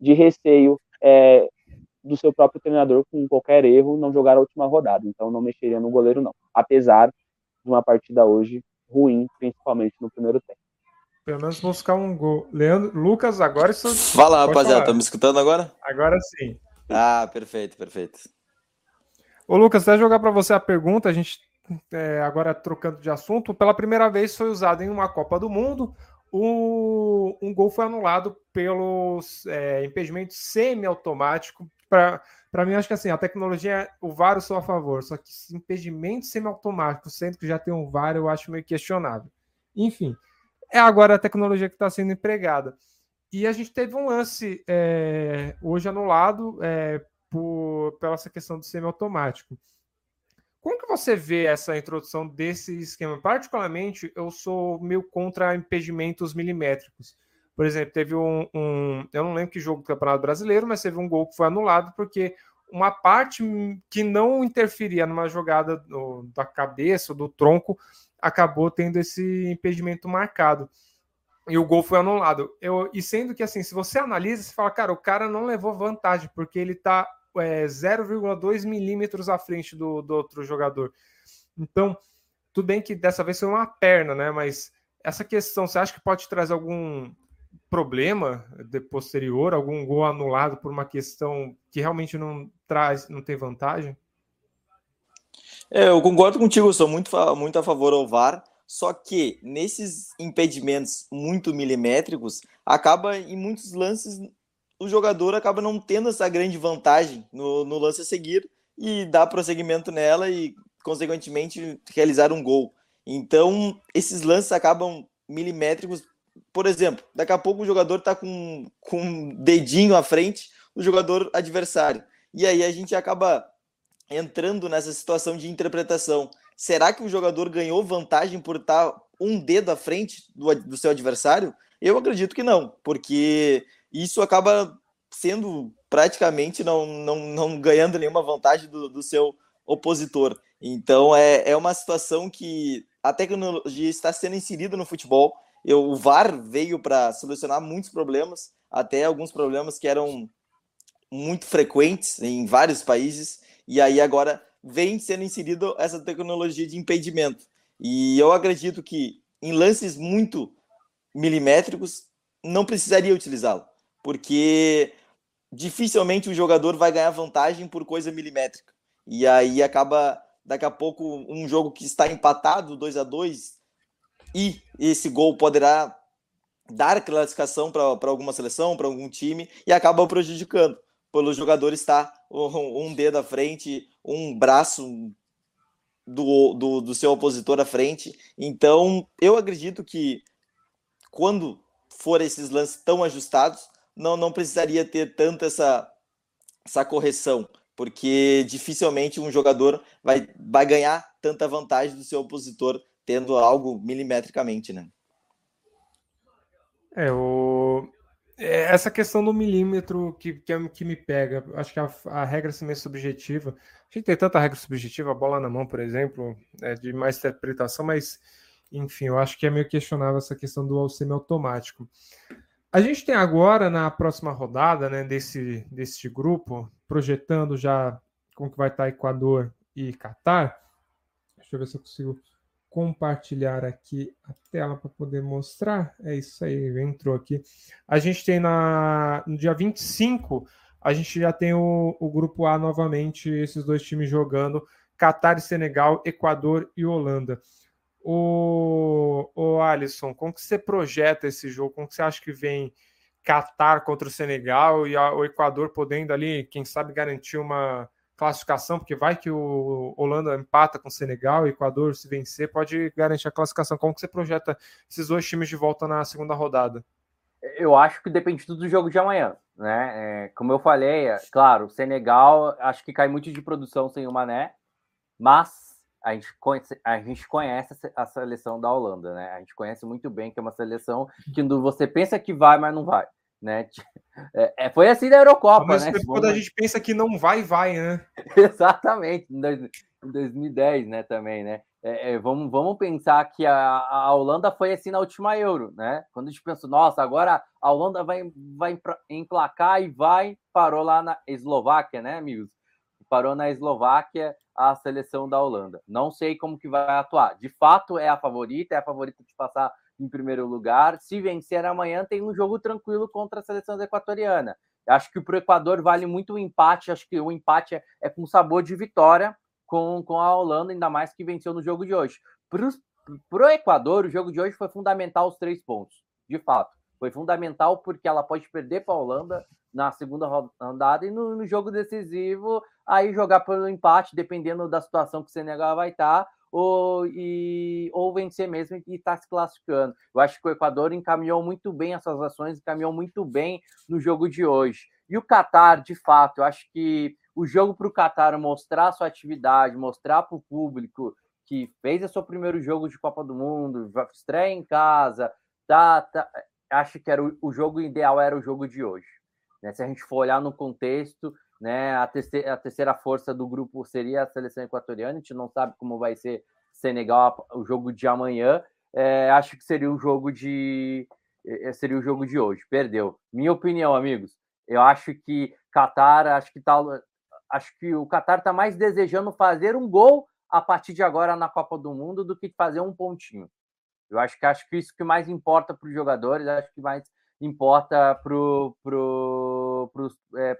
de receio é, do seu próprio treinador com qualquer erro, não jogar a última rodada. Então, não mexeria no goleiro, não. Apesar de uma partida hoje ruim, principalmente no primeiro tempo. Pelo menos buscar um gol. Leandro, Lucas, agora isso. Fala, rapaziada, tá me escutando agora? Agora sim. Ah, perfeito, perfeito. Ô, Lucas, até jogar para você a pergunta, a gente é, agora trocando de assunto, pela primeira vez foi usado em uma Copa do Mundo. O, um gol foi anulado pelo é, impedimento semiautomático. Para mim, acho que assim, a tecnologia, o VAR eu sou a favor, só que impedimento semiautomático, sendo que já tem um VAR, eu acho meio questionável. Enfim, é agora a tecnologia que está sendo empregada. E a gente teve um lance é, hoje anulado é, por, pela essa questão do semiautomático. Como que você vê essa introdução desse esquema? Particularmente, eu sou meio contra impedimentos milimétricos. Por exemplo, teve um, um, Eu não lembro que jogo do Campeonato Brasileiro, mas teve um gol que foi anulado porque uma parte que não interferia numa jogada do, da cabeça, do tronco, acabou tendo esse impedimento marcado. E o gol foi anulado. Eu, e sendo que, assim, se você analisa, você fala, cara, o cara não levou vantagem, porque ele tá é, 0,2 milímetros à frente do, do outro jogador. Então, tudo bem que dessa vez foi uma perna, né? Mas essa questão, você acha que pode trazer algum problema de posterior, algum gol anulado por uma questão que realmente não traz, não tem vantagem? É, eu concordo contigo, sou muito, muito a favor ao VAR, só que nesses impedimentos muito milimétricos, acaba em muitos lances o jogador acaba não tendo essa grande vantagem no, no lance a seguir e dá prosseguimento nela e, consequentemente, realizar um gol. Então, esses lances acabam milimétricos. Por exemplo, daqui a pouco o jogador está com, com um dedinho à frente do jogador adversário. E aí a gente acaba entrando nessa situação de interpretação. Será que o jogador ganhou vantagem por estar um dedo à frente do, do seu adversário? Eu acredito que não, porque isso acaba sendo praticamente não, não, não ganhando nenhuma vantagem do, do seu opositor. Então é, é uma situação que a tecnologia está sendo inserida no futebol. Eu, o VAR veio para solucionar muitos problemas, até alguns problemas que eram muito frequentes em vários países e aí agora vem sendo inserido essa tecnologia de impedimento. E eu acredito que em lances muito milimétricos não precisaria utilizá-lo, porque dificilmente o jogador vai ganhar vantagem por coisa milimétrica. E aí acaba, daqui a pouco, um jogo que está empatado, 2 a 2 e esse gol poderá dar classificação para alguma seleção, para algum time, e acaba prejudicando, pelo jogador estar um, dedo à frente, um braço do, do, do seu opositor à frente. Então, eu acredito que quando for esses lances tão ajustados, não, não precisaria ter tanto essa, essa correção, porque dificilmente um jogador vai, vai ganhar tanta vantagem do seu opositor tendo algo milimetricamente, né? É, o... É, essa questão do milímetro que, que, é, que me pega, acho que a, a regra é meio subjetiva. A gente tem tanta regra subjetiva, a bola na mão, por exemplo, é de mais interpretação, mas enfim, eu acho que é meio questionável essa questão do semi-automático. A gente tem agora, na próxima rodada né, desse, desse grupo, projetando já como que vai estar Equador e Catar. Deixa eu ver se eu consigo compartilhar aqui a tela para poder mostrar. É isso aí, entrou aqui. A gente tem na, no dia 25, a gente já tem o, o grupo A novamente, esses dois times jogando, Catar e Senegal, Equador e Holanda. O, o Alisson, como que você projeta esse jogo? Como que você acha que vem Catar contra o Senegal e a, o Equador podendo ali, quem sabe, garantir uma classificação, porque vai que o Holanda empata com o Senegal, o Equador se vencer, pode garantir a classificação. Como que você projeta esses dois times de volta na segunda rodada? Eu acho que depende tudo do jogo de amanhã, né? É, como eu falei, é, claro, o Senegal acho que cai muito de produção sem o Mané, mas a gente, conhece, a gente conhece a seleção da Holanda, né? A gente conhece muito bem que é uma seleção que você pensa que vai, mas não vai, né? *laughs* É, é foi assim da Eurocopa, mas né? Quando a gente pensa que não vai, vai, né? *laughs* Exatamente, em 2010, né? Também, né? É, é, vamos, vamos pensar que a, a Holanda foi assim na última Euro, né? Quando a gente pensa, nossa, agora a Holanda vai, vai emplacar e vai, parou lá na Eslováquia, né, amigos? Parou na Eslováquia a seleção da Holanda. Não sei como que vai atuar. De fato, é a favorita, é a favorita de passar em primeiro lugar. Se vencer amanhã, tem um jogo tranquilo contra a seleção equatoriana. Acho que para o Equador vale muito o empate. Acho que o empate é, é, com sabor de vitória com, com a Holanda, ainda mais que venceu no jogo de hoje. Para o Equador, o jogo de hoje foi fundamental os três pontos, de fato. Foi fundamental porque ela pode perder para a Holanda na segunda rodada e no, no, jogo decisivo aí jogar pelo empate, dependendo da situação que o Senegal vai estar, ou, e, ou vencer mesmo e estar tá se classificando. Eu acho que o Equador encaminhou muito bem essas ações, encaminhou muito bem no jogo de hoje. E o Qatar, de fato, eu acho que o jogo para o Qatar mostrar sua atividade, mostrar para o público que fez o seu primeiro jogo de Copa do Mundo, estreia em casa, tá, tá acho que era o, o jogo ideal era o jogo de hoje. Né? Se a gente for olhar no contexto, né, a, terceira, a terceira força do grupo seria a seleção equatoriana. A gente não sabe como vai ser Senegal o jogo de amanhã. É, acho que seria o jogo de é, é, seria o jogo de hoje. Perdeu. Minha opinião, amigos. Eu acho que Qatar, acho que tá, acho que o Qatar está mais desejando fazer um gol a partir de agora na Copa do Mundo do que fazer um pontinho. Eu acho que acho que isso que mais importa para os jogadores, acho que mais importa para o pro, pro, é,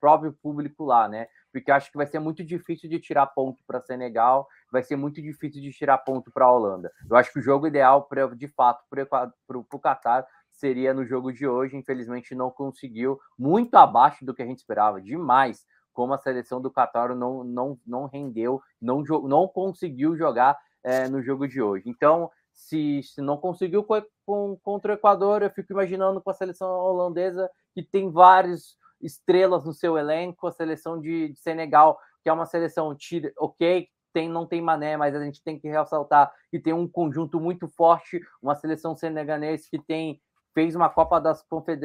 próprio público lá, né? Porque acho que vai ser muito difícil de tirar ponto para Senegal, vai ser muito difícil de tirar ponto para a Holanda. Eu acho que o jogo ideal, pra, de fato, para o Qatar seria no jogo de hoje. Infelizmente, não conseguiu, muito abaixo do que a gente esperava, demais. Como a seleção do Qatar não, não, não rendeu, não, não conseguiu jogar é, no jogo de hoje. Então, se, se não conseguiu com, contra o Equador, eu fico imaginando com a seleção holandesa, que tem várias estrelas no seu elenco, a seleção de, de Senegal, que é uma seleção, tira, ok, tem, não tem mané, mas a gente tem que ressaltar que tem um conjunto muito forte, uma seleção senegalesa que tem fez uma Copa das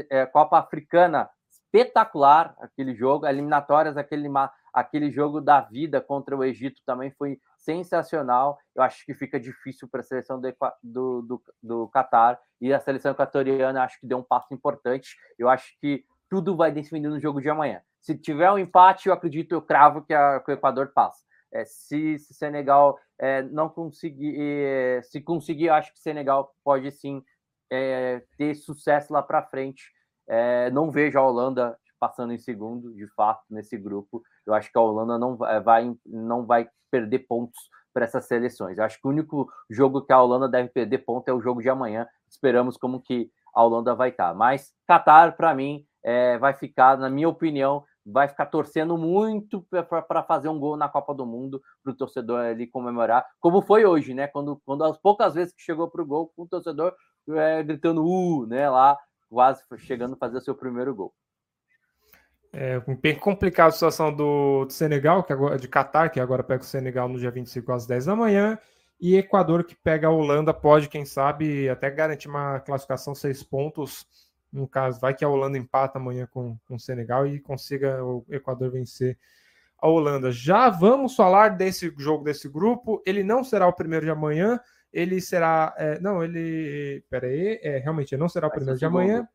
é, Copa Africana espetacular aquele jogo, eliminatórias, aquele, aquele jogo da vida contra o Egito também foi sensacional. Eu acho que fica difícil para a seleção do, do, do, do Qatar e a seleção equatoriana acho que deu um passo importante. Eu acho que tudo vai decidir no jogo de amanhã. Se tiver um empate, eu acredito, eu cravo que, a, que o Equador passa. É, se, se Senegal é, não conseguir, é, se conseguir, eu acho que Senegal pode sim é, ter sucesso lá para frente. É, não vejo a Holanda passando em segundo, de fato, nesse grupo. Eu acho que a Holanda não vai, não vai perder pontos para essas seleções. Eu acho que o único jogo que a Holanda deve perder ponto é o jogo de amanhã. Esperamos como que a Holanda vai estar. Tá. Mas Qatar, para mim, é, vai ficar, na minha opinião, vai ficar torcendo muito para fazer um gol na Copa do Mundo para o torcedor ali comemorar, como foi hoje, né? Quando, quando as poucas vezes que chegou para o gol, o torcedor é, gritando uh, né? Lá, quase chegando a fazer o seu primeiro gol. É bem complicada a situação do, do, Senegal, que agora, de Catar, que agora pega o Senegal no dia 25 às 10 da manhã, e Equador, que pega a Holanda, pode, quem sabe, até garantir uma classificação seis pontos. No caso, vai que a Holanda empata amanhã com, com o Senegal e consiga o Equador vencer a Holanda. Já vamos falar desse jogo, desse grupo. Ele não será o primeiro de amanhã, ele será. É, não, ele. Pera aí, é, realmente, ele não será o primeiro de amanhã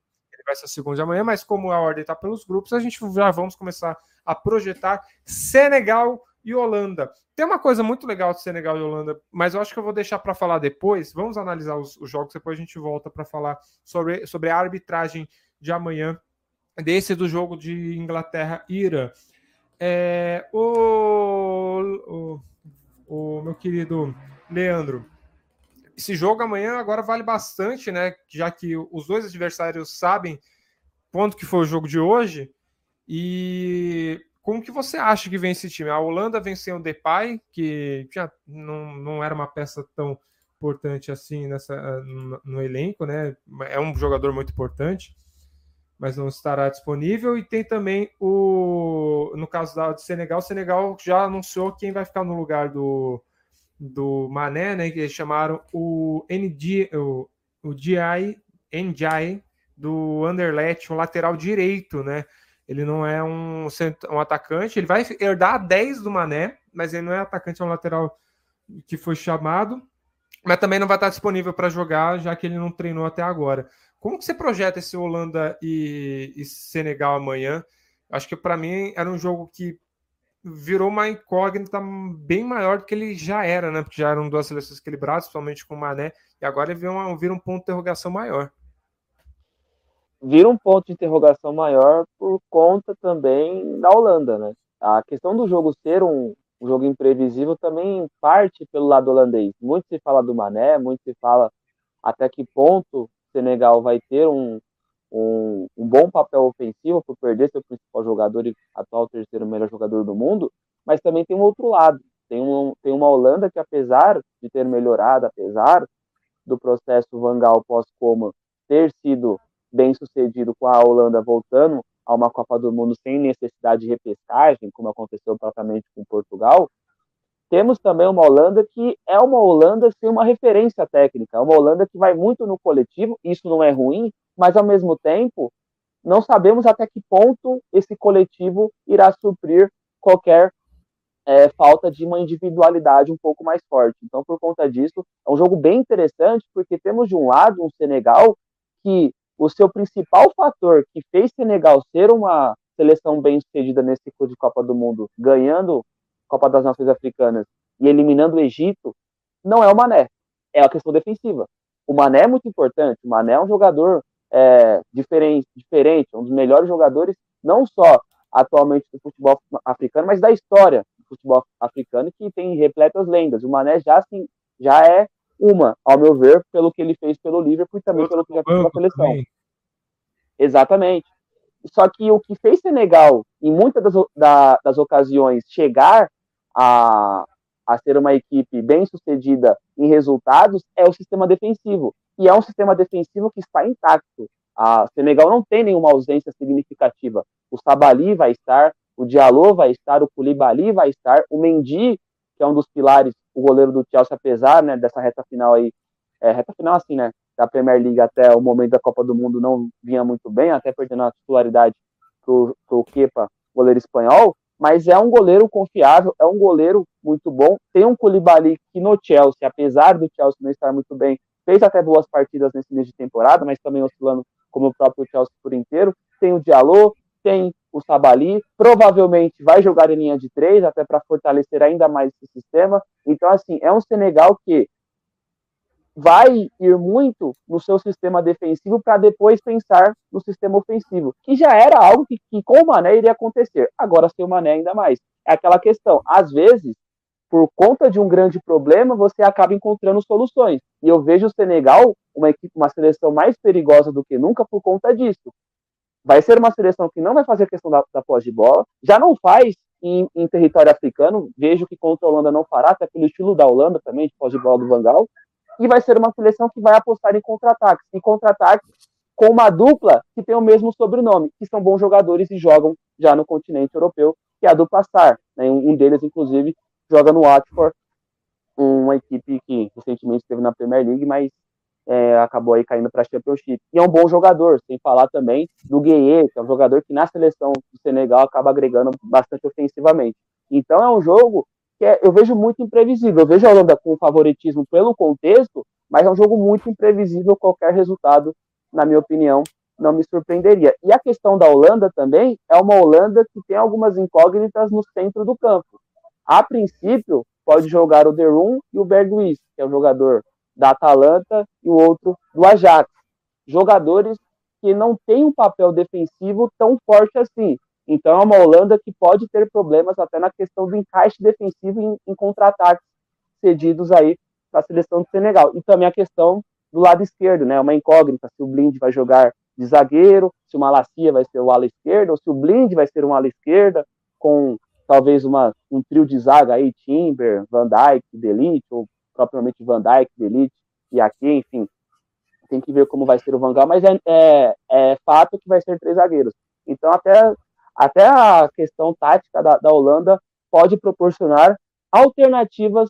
vai ser a segunda de amanhã, mas como a ordem está pelos grupos, a gente já vamos começar a projetar Senegal e Holanda. Tem uma coisa muito legal de Senegal e Holanda, mas eu acho que eu vou deixar para falar depois. Vamos analisar os, os, jogos, depois a gente volta para falar sobre, sobre a arbitragem de amanhã, desse do jogo de Inglaterra e Irã. É, o, o, o meu querido Leandro, esse jogo amanhã agora vale bastante, né? Já que os dois adversários sabem quanto que foi o jogo de hoje. E como que você acha que vem esse time? A Holanda venceu o Depay, que já não, não era uma peça tão importante assim nessa, no, no elenco, né? É um jogador muito importante, mas não estará disponível. E tem também o, no caso da, do Senegal, o Senegal já anunciou quem vai ficar no lugar do, do Mané, né, que eles chamaram o ND, o, DI, NDI do Anderlecht, um lateral direito, né? Ele não é um, um atacante, ele vai herdar a 10 do Mané, mas ele não é atacante, é um lateral que foi chamado, mas também não vai estar disponível para jogar, já que ele não treinou até agora. Como que você projeta esse Holanda e, e Senegal amanhã? Acho que para mim era um jogo que virou uma incógnita bem maior do que ele já era, né? Porque já eram duas seleções equilibradas, principalmente com o Mané, e agora ele vira, uma, vira um ponto de interrogação maior. Vira um ponto de interrogação maior por conta também da Holanda, né? A questão do jogo ser um, um jogo imprevisível também parte pelo lado holandês. Muito se fala do Mané, muito se fala até que ponto o Senegal vai ter um, um, um, bom papel ofensivo por perder seu principal jogador e atual terceiro melhor jogador do mundo, mas também tem um outro lado. Tem, um, tem uma Holanda que, apesar de ter melhorado, apesar do processo Vangal pós-coma ter sido bem sucedido com a Holanda voltando a uma Copa do Mundo sem necessidade de repescagem, como aconteceu praticamente com Portugal, temos também uma Holanda que é uma Holanda sem uma referência técnica, é uma Holanda que vai muito no coletivo, isso não é ruim, mas ao mesmo tempo não sabemos até que ponto esse coletivo irá suprir qualquer é, falta de uma individualidade um pouco mais forte. Então, por conta disso, é um jogo bem interessante, porque temos de um lado um Senegal que o seu principal fator que fez Senegal ser uma seleção bem sucedida nesse ciclo de Copa do Mundo, ganhando Copa das Nações Africanas e eliminando o Egito, não é o Mané, é a questão defensiva. O Mané é muito importante, o Mané é um jogador é, diferente, diferente, um dos melhores jogadores, não só atualmente do futebol africano, mas da história do futebol africano, que tem repletas lendas. O Mané já, assim, já é uma, ao meu ver, pelo que ele fez pelo Liverpool e também pelo que já fez pela seleção. Também. Exatamente. Só que o que fez Senegal, em muitas das, da, das ocasiões, chegar a, a ser uma equipe bem sucedida em resultados é o sistema defensivo. E é um sistema defensivo que está intacto. A Senegal não tem nenhuma ausência significativa. O Sabali vai estar, o Diallo vai estar, o Koulibaly vai estar, o Mendy, que é um dos pilares, o goleiro do Chelsea, apesar né, dessa reta final aí, é, reta final assim, né, da Premier League até o momento da Copa do Mundo não vinha muito bem, até perdendo a titularidade pro, pro Kepa, goleiro espanhol, mas é um goleiro confiável, é um goleiro muito bom. Tem um Koulibaly que no Chelsea, apesar do Chelsea não estar muito bem, fez até boas partidas nesse mês de temporada, mas também oscilando como o próprio Chelsea por inteiro. Tem o Diallo, tem o Sabali, provavelmente vai jogar em linha de três, até para fortalecer ainda mais esse sistema. Então, assim, é um Senegal que vai ir muito no seu sistema defensivo para depois pensar no sistema ofensivo, que já era algo que, que, com o Mané iria acontecer. Agora, sem o Mané, ainda mais. É aquela questão, às vezes, por conta de um grande problema, você acaba encontrando soluções. E eu vejo o Senegal uma equipe, uma seleção mais perigosa do que nunca por conta disso. Vai ser uma seleção que não vai fazer questão da, da pós de bola, já não faz em, em, território africano, vejo que contra a Holanda não fará, até pelo estilo da Holanda também, de pós de bola do Vangal, e vai ser uma seleção que vai apostar em contra-ataques, e contra-ataques com uma dupla que tem o mesmo sobrenome, que são bons jogadores e jogam já no continente europeu, que é a dupla SAR. Né? Um deles, inclusive, joga no Watford, uma equipe que recentemente esteve na Premier League, mas é, acabou aí caindo para a Championship. E é um bom jogador, sem falar também do Gueye, que é um jogador que na seleção do Senegal acaba agregando bastante ofensivamente. Então é um jogo que é, eu vejo muito imprevisível. Eu vejo a Holanda com favoritismo pelo contexto, mas é um jogo muito imprevisível. Qualquer resultado, na minha opinião, não me surpreenderia. E a questão da Holanda também é uma Holanda que tem algumas incógnitas no centro do campo. A princípio, pode jogar o Derum e o Bergwijn, que é um jogador da Atalanta e o outro do Ajax. Jogadores que não têm um papel defensivo tão forte assim. Então é uma Holanda que pode ter problemas até na questão do encaixe defensivo em, em contra-ataques cedidos aí para a seleção do Senegal. E também a questão do lado esquerdo, né? Uma incógnita se o Blind vai jogar de zagueiro, se o Malacia vai ser o ala esquerda, ou se o Blind vai ser um ala esquerda, com talvez uma, um trio de zaga aí, Timber, Van Dijk, Delite, ou propriamente Van Dijk, Delite e aqui, enfim. Tem que ver como vai ser o Vangal, mas é, é, é, fato que vai ser três zagueiros. Então, até, até a questão tática da, da Holanda pode proporcionar alternativas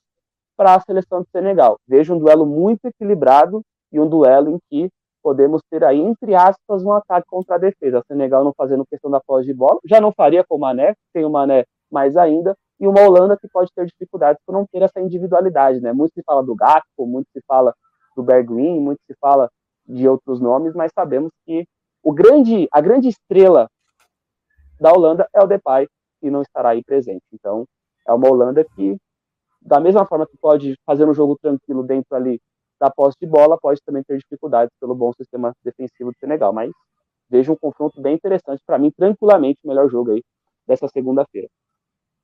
para a seleção do Senegal. Vejo um duelo muito equilibrado e um duelo em que podemos ter aí, entre aspas, um ataque contra a defesa. O Senegal não fazendo questão da pós de bola, já não faria com o Mané, tem o Mané mais ainda, e uma Holanda que pode ter dificuldades por não ter essa individualidade, né? Muito se fala do Gakpo, muito se fala do Bergwijn, muito se fala de outros nomes, mas sabemos que o grande, a grande estrela da Holanda é o Depay e não estará aí presente. Então, é uma Holanda que, da mesma forma que pode fazer um jogo tranquilo dentro ali da posse de bola, pode também ter dificuldades pelo bom sistema defensivo do Senegal. Mas vejo um confronto bem interessante para mim, tranquilamente o melhor jogo aí dessa segunda-feira.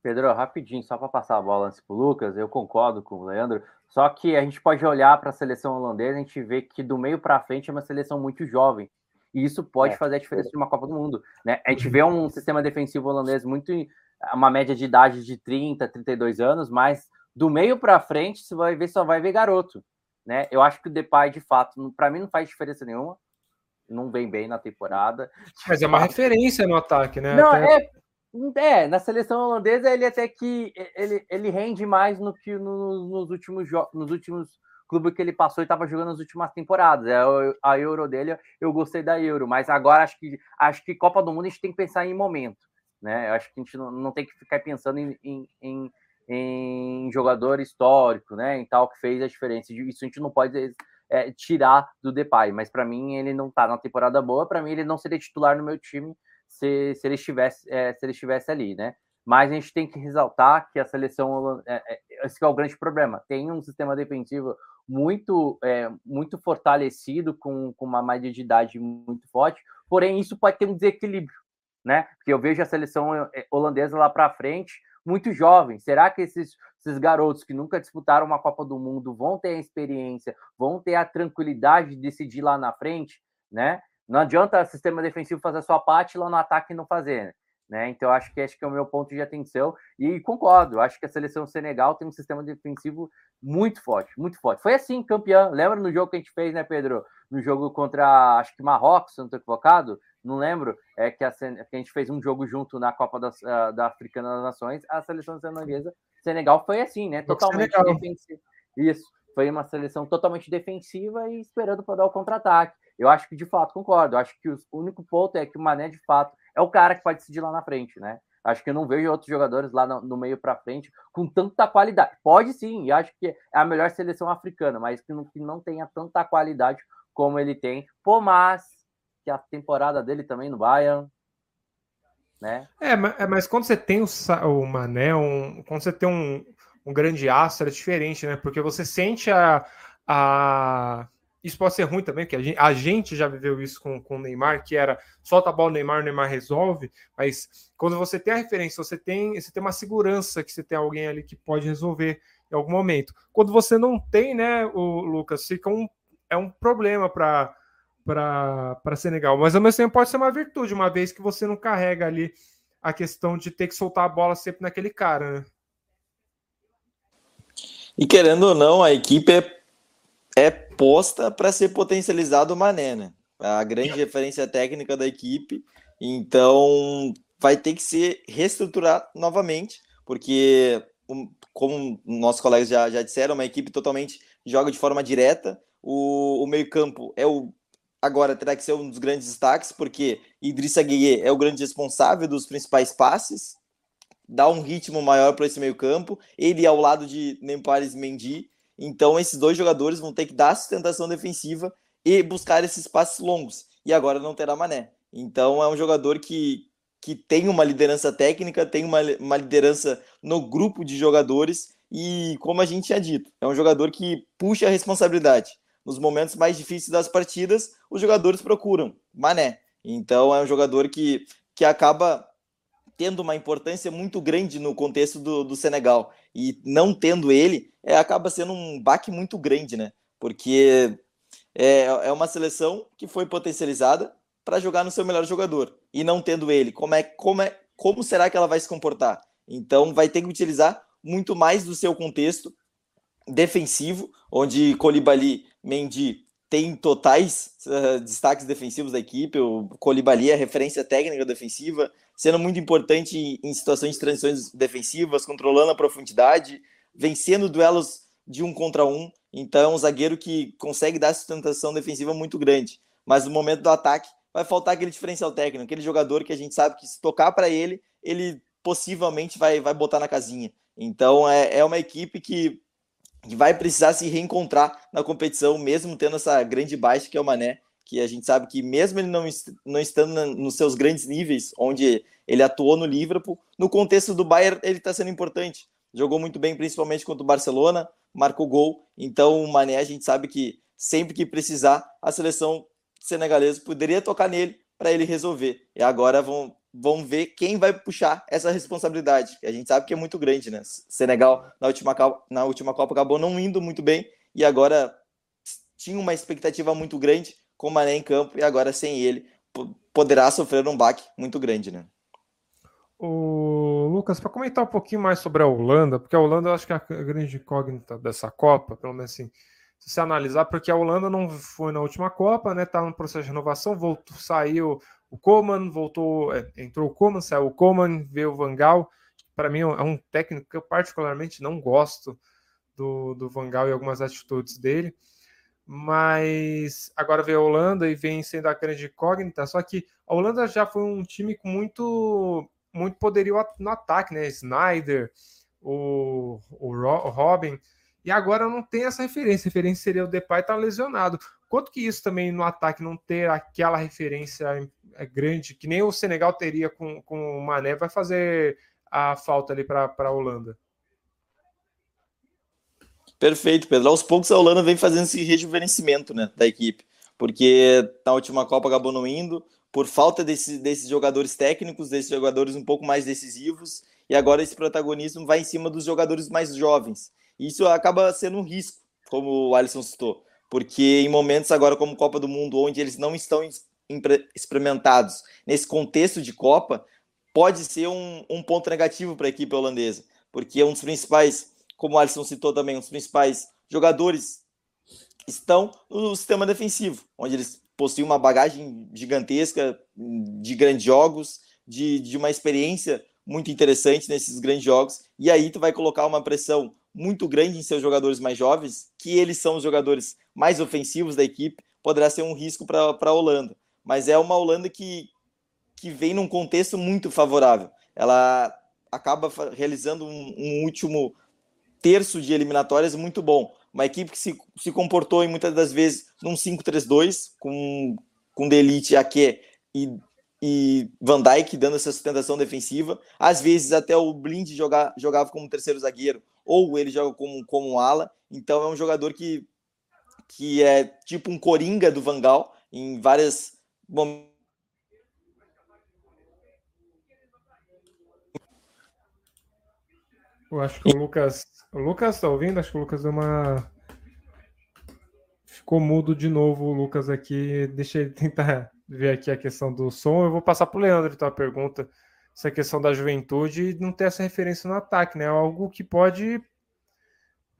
Pedro, rapidinho, só para passar a bola antes para o Lucas, eu concordo com o Leandro. Só que a gente pode olhar para a seleção holandesa, a gente vê que do meio para frente é uma seleção muito jovem. E isso pode é, fazer a diferença de uma Copa do Mundo. Né? A gente vê um *laughs* sistema defensivo holandês muito. uma média de idade de 30, 32 anos, mas do meio para frente você vai ver, só vai ver garoto. Né? Eu acho que o Depay, de fato, para mim não faz diferença nenhuma. Não vem bem na temporada. *laughs* Mas é uma referência no ataque, né? Não, Até... é é, na seleção holandesa ele até que ele, ele rende mais no que no, nos últimos nos últimos clubes que ele passou e estava jogando nas últimas temporadas. É a Euro dele, eu gostei da Euro, mas agora acho que acho que Copa do Mundo a gente tem que pensar em momento, né? Eu acho que a gente não, não tem que ficar pensando em, em, em, em jogador histórico, né? Em tal que fez a diferença. Isso a gente não pode é, tirar do Depay, mas para mim ele não está na temporada boa. Para mim ele não seria titular no meu time se, se ele estivesse é, se ele estivesse ali, né? Mas a gente tem que ressaltar que a seleção é, é, esse é o grande problema. Tem um sistema defensivo muito é, muito fortalecido com, com uma média de idade muito forte, porém isso pode ter um desequilíbrio, né? Porque eu vejo a seleção é, holandesa lá para frente muito jovem. Será que esses, esses garotos que nunca disputaram uma Copa do Mundo vão ter a experiência, vão ter a tranquilidade de decidir lá na frente, né? Não adianta o sistema defensivo fazer a sua parte e lá no ataque não fazer. Né? Então, acho que acho que é o meu ponto de atenção. E concordo, acho que a seleção Senegal tem um sistema defensivo muito forte, muito forte. Foi assim, campeão. Lembra no jogo que a gente fez, né, Pedro? No jogo contra, acho que Marrocos, se não estou equivocado, não lembro, é que a, que a, gente fez um jogo junto na Copa das, uh, da Africana das Nações. A seleção senegalesa, Senegal foi assim, né? Totalmente defensiva. Isso, foi uma seleção totalmente defensiva e esperando para dar o contra-ataque. Eu acho que de fato concordo. Eu acho que o único ponto é que o Mané de fato é o cara que pode decidir lá na frente, né? Acho que eu não vejo outros jogadores lá no, no meio para frente com tanta qualidade. Pode sim, e acho que é a melhor seleção africana, mas que não, que não tenha tanta qualidade como ele tem. Pô, mas que a temporada dele também no Bayern, né? É, mas, é, mas quando você tem o, o Mané, um, quando você tem um, um grande astro, é diferente, né? Porque você sente a, a isso pode ser ruim também, porque a gente, a gente já viveu isso com, com o Neymar, que era solta a bola, o Neymar, o Neymar resolve, mas quando você tem a referência, você tem, você tem uma segurança que você tem alguém ali que pode resolver em algum momento. Quando você não tem, né, o Lucas, fica um, é um problema para para Senegal, mas ao mesmo tempo pode ser uma virtude, uma vez que você não carrega ali a questão de ter que soltar a bola sempre naquele cara, né? E querendo ou não, a equipe é, é posta para ser potencializado o Mané, né? A grande referência técnica da equipe. Então vai ter que ser reestruturar novamente, porque, como nossos colegas já, já disseram, uma equipe totalmente joga de forma direta. O, o meio-campo é o. Agora terá que ser um dos grandes destaques, porque Idrissa Gueye é o grande responsável dos principais passes, dá um ritmo maior para esse meio-campo. Ele ao lado de Nempares Mendy. Então, esses dois jogadores vão ter que dar sustentação defensiva e buscar esses passes longos. E agora não terá Mané. Então, é um jogador que, que tem uma liderança técnica, tem uma, uma liderança no grupo de jogadores. E, como a gente tinha dito, é um jogador que puxa a responsabilidade. Nos momentos mais difíceis das partidas, os jogadores procuram Mané. Então, é um jogador que, que acaba tendo uma importância muito grande no contexto do, do Senegal. E não tendo ele, é, acaba sendo um baque muito grande, né? Porque é, é uma seleção que foi potencializada para jogar no seu melhor jogador. E não tendo ele, como é, como é, como será que ela vai se comportar? Então vai ter que utilizar muito mais do seu contexto defensivo, onde Colibali, Mendy tem totais uh, destaques defensivos da equipe. O Colibali é referência técnica defensiva, sendo muito importante em situações de transições defensivas, controlando a profundidade, vencendo duelos de um contra um. Então, é um zagueiro que consegue dar sustentação defensiva muito grande. Mas no momento do ataque, vai faltar aquele diferencial técnico, aquele jogador que a gente sabe que se tocar para ele, ele possivelmente vai, vai botar na casinha. Então, é, é uma equipe que, que vai precisar se reencontrar na competição, mesmo tendo essa grande baixa que é o Mané que a gente sabe que mesmo ele não, não estando nos seus grandes níveis, onde ele atuou no Liverpool, no contexto do Bayern ele está sendo importante. Jogou muito bem, principalmente contra o Barcelona, marcou gol. Então o Mané a gente sabe que sempre que precisar, a seleção senegalesa poderia tocar nele para ele resolver. E agora vão, vão ver quem vai puxar essa responsabilidade. A gente sabe que é muito grande, né? Senegal na última, na última Copa acabou não indo muito bem e agora tinha uma expectativa muito grande com o Mané em campo e agora sem ele poderá sofrer um baque muito grande, né? O Lucas, para comentar um pouquinho mais sobre a Holanda, porque a Holanda eu acho que é a grande incógnita dessa Copa, pelo menos assim, se você analisar, porque a Holanda não foi na última Copa, né? Tá no processo de renovação, voltou, saiu o Coman, voltou, é, entrou o Coman, saiu o Coman, veio o Vangal. Para mim é um técnico que eu particularmente não gosto do, do Vangal e algumas atitudes dele mas agora veio a Holanda e vem sendo a grande incógnita. Só que a Holanda já foi um time com muito, muito poderio no ataque, né? Snyder, o, o Robin, e agora não tem essa referência. A referência seria o Depay estar tá lesionado. Quanto que isso também no ataque não ter aquela referência é, grande que nem o Senegal teria com, com o Mané vai fazer a falta ali para a Holanda? Perfeito, Pedro. Aos poucos a Holanda vem fazendo esse rejuvenescimento né, da equipe, porque na última Copa acabou não indo, por falta desse, desses jogadores técnicos, desses jogadores um pouco mais decisivos, e agora esse protagonismo vai em cima dos jogadores mais jovens. Isso acaba sendo um risco, como o Alisson citou, porque em momentos agora como Copa do Mundo, onde eles não estão experimentados nesse contexto de Copa, pode ser um, um ponto negativo para a equipe holandesa, porque um dos principais como o Alisson citou também, os principais jogadores estão no sistema defensivo, onde eles possuem uma bagagem gigantesca de grandes jogos, de, de uma experiência muito interessante nesses grandes jogos, e aí tu vai colocar uma pressão muito grande em seus jogadores mais jovens, que eles são os jogadores mais ofensivos da equipe, poderá ser um risco para a Holanda. Mas é uma Holanda que, que vem num contexto muito favorável. Ela acaba realizando um, um último terço de eliminatórias muito bom. Uma equipe que se, se comportou em muitas das vezes num 5-3-2, com, com Delite, Ake e, e Van Dijk dando essa sustentação defensiva. Às vezes até o Blind joga, jogava como terceiro zagueiro, ou ele joga como, como ala. Então é um jogador que que é tipo um coringa do Vangal em várias. Eu acho que o Lucas. O Lucas tá ouvindo? Acho que o Lucas deu uma. Ficou mudo de novo o Lucas aqui. Deixa ele tentar *laughs* ver aqui a questão do som. Eu vou passar para o Leandro então a pergunta. Essa questão da juventude não ter essa referência no ataque, né? Algo que pode,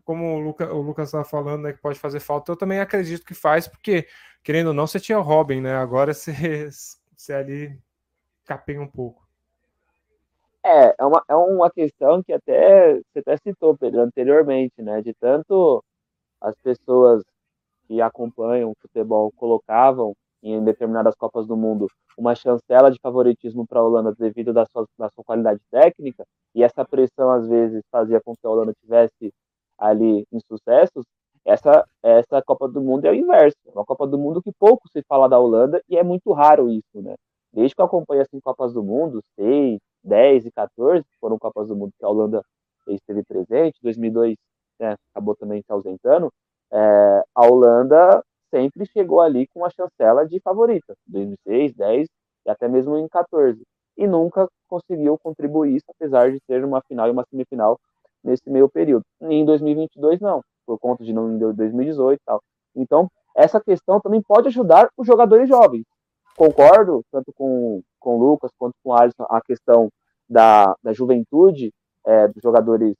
como o, Luca, o Lucas estava falando, né? Que pode fazer falta. Eu também acredito que faz, porque, querendo ou não, você tinha o Robin, né? Agora você, você ali capenha um pouco. É, é uma, é uma questão que até você até citou, Pedro, anteriormente, né? De tanto as pessoas que acompanham o futebol colocavam em determinadas Copas do Mundo uma chancela de favoritismo para a Holanda devido da sua, da sua qualidade técnica, e essa pressão às vezes fazia com que a Holanda tivesse ali insucessos, essa, essa Copa do Mundo é o inverso. É uma Copa do Mundo que pouco se fala da Holanda e é muito raro isso, né? Desde que eu acompanho assim Copas do Mundo, 6, 10 e 14 foram Copas do Mundo que a Holanda esteve presente, 2002 né, acabou também se ausentando, é, a Holanda sempre chegou ali com a chancela de favorita, 2006, 10 e até mesmo em 14. E nunca conseguiu contribuir isso, apesar de ter uma final e uma semifinal nesse meio período. E em 2022, não, por conta de não em 2018 e tal. Então, essa questão também pode ajudar os jogadores jovens. Concordo, tanto com, com o Lucas quanto com o Alisson, a questão da, da juventude é, dos jogadores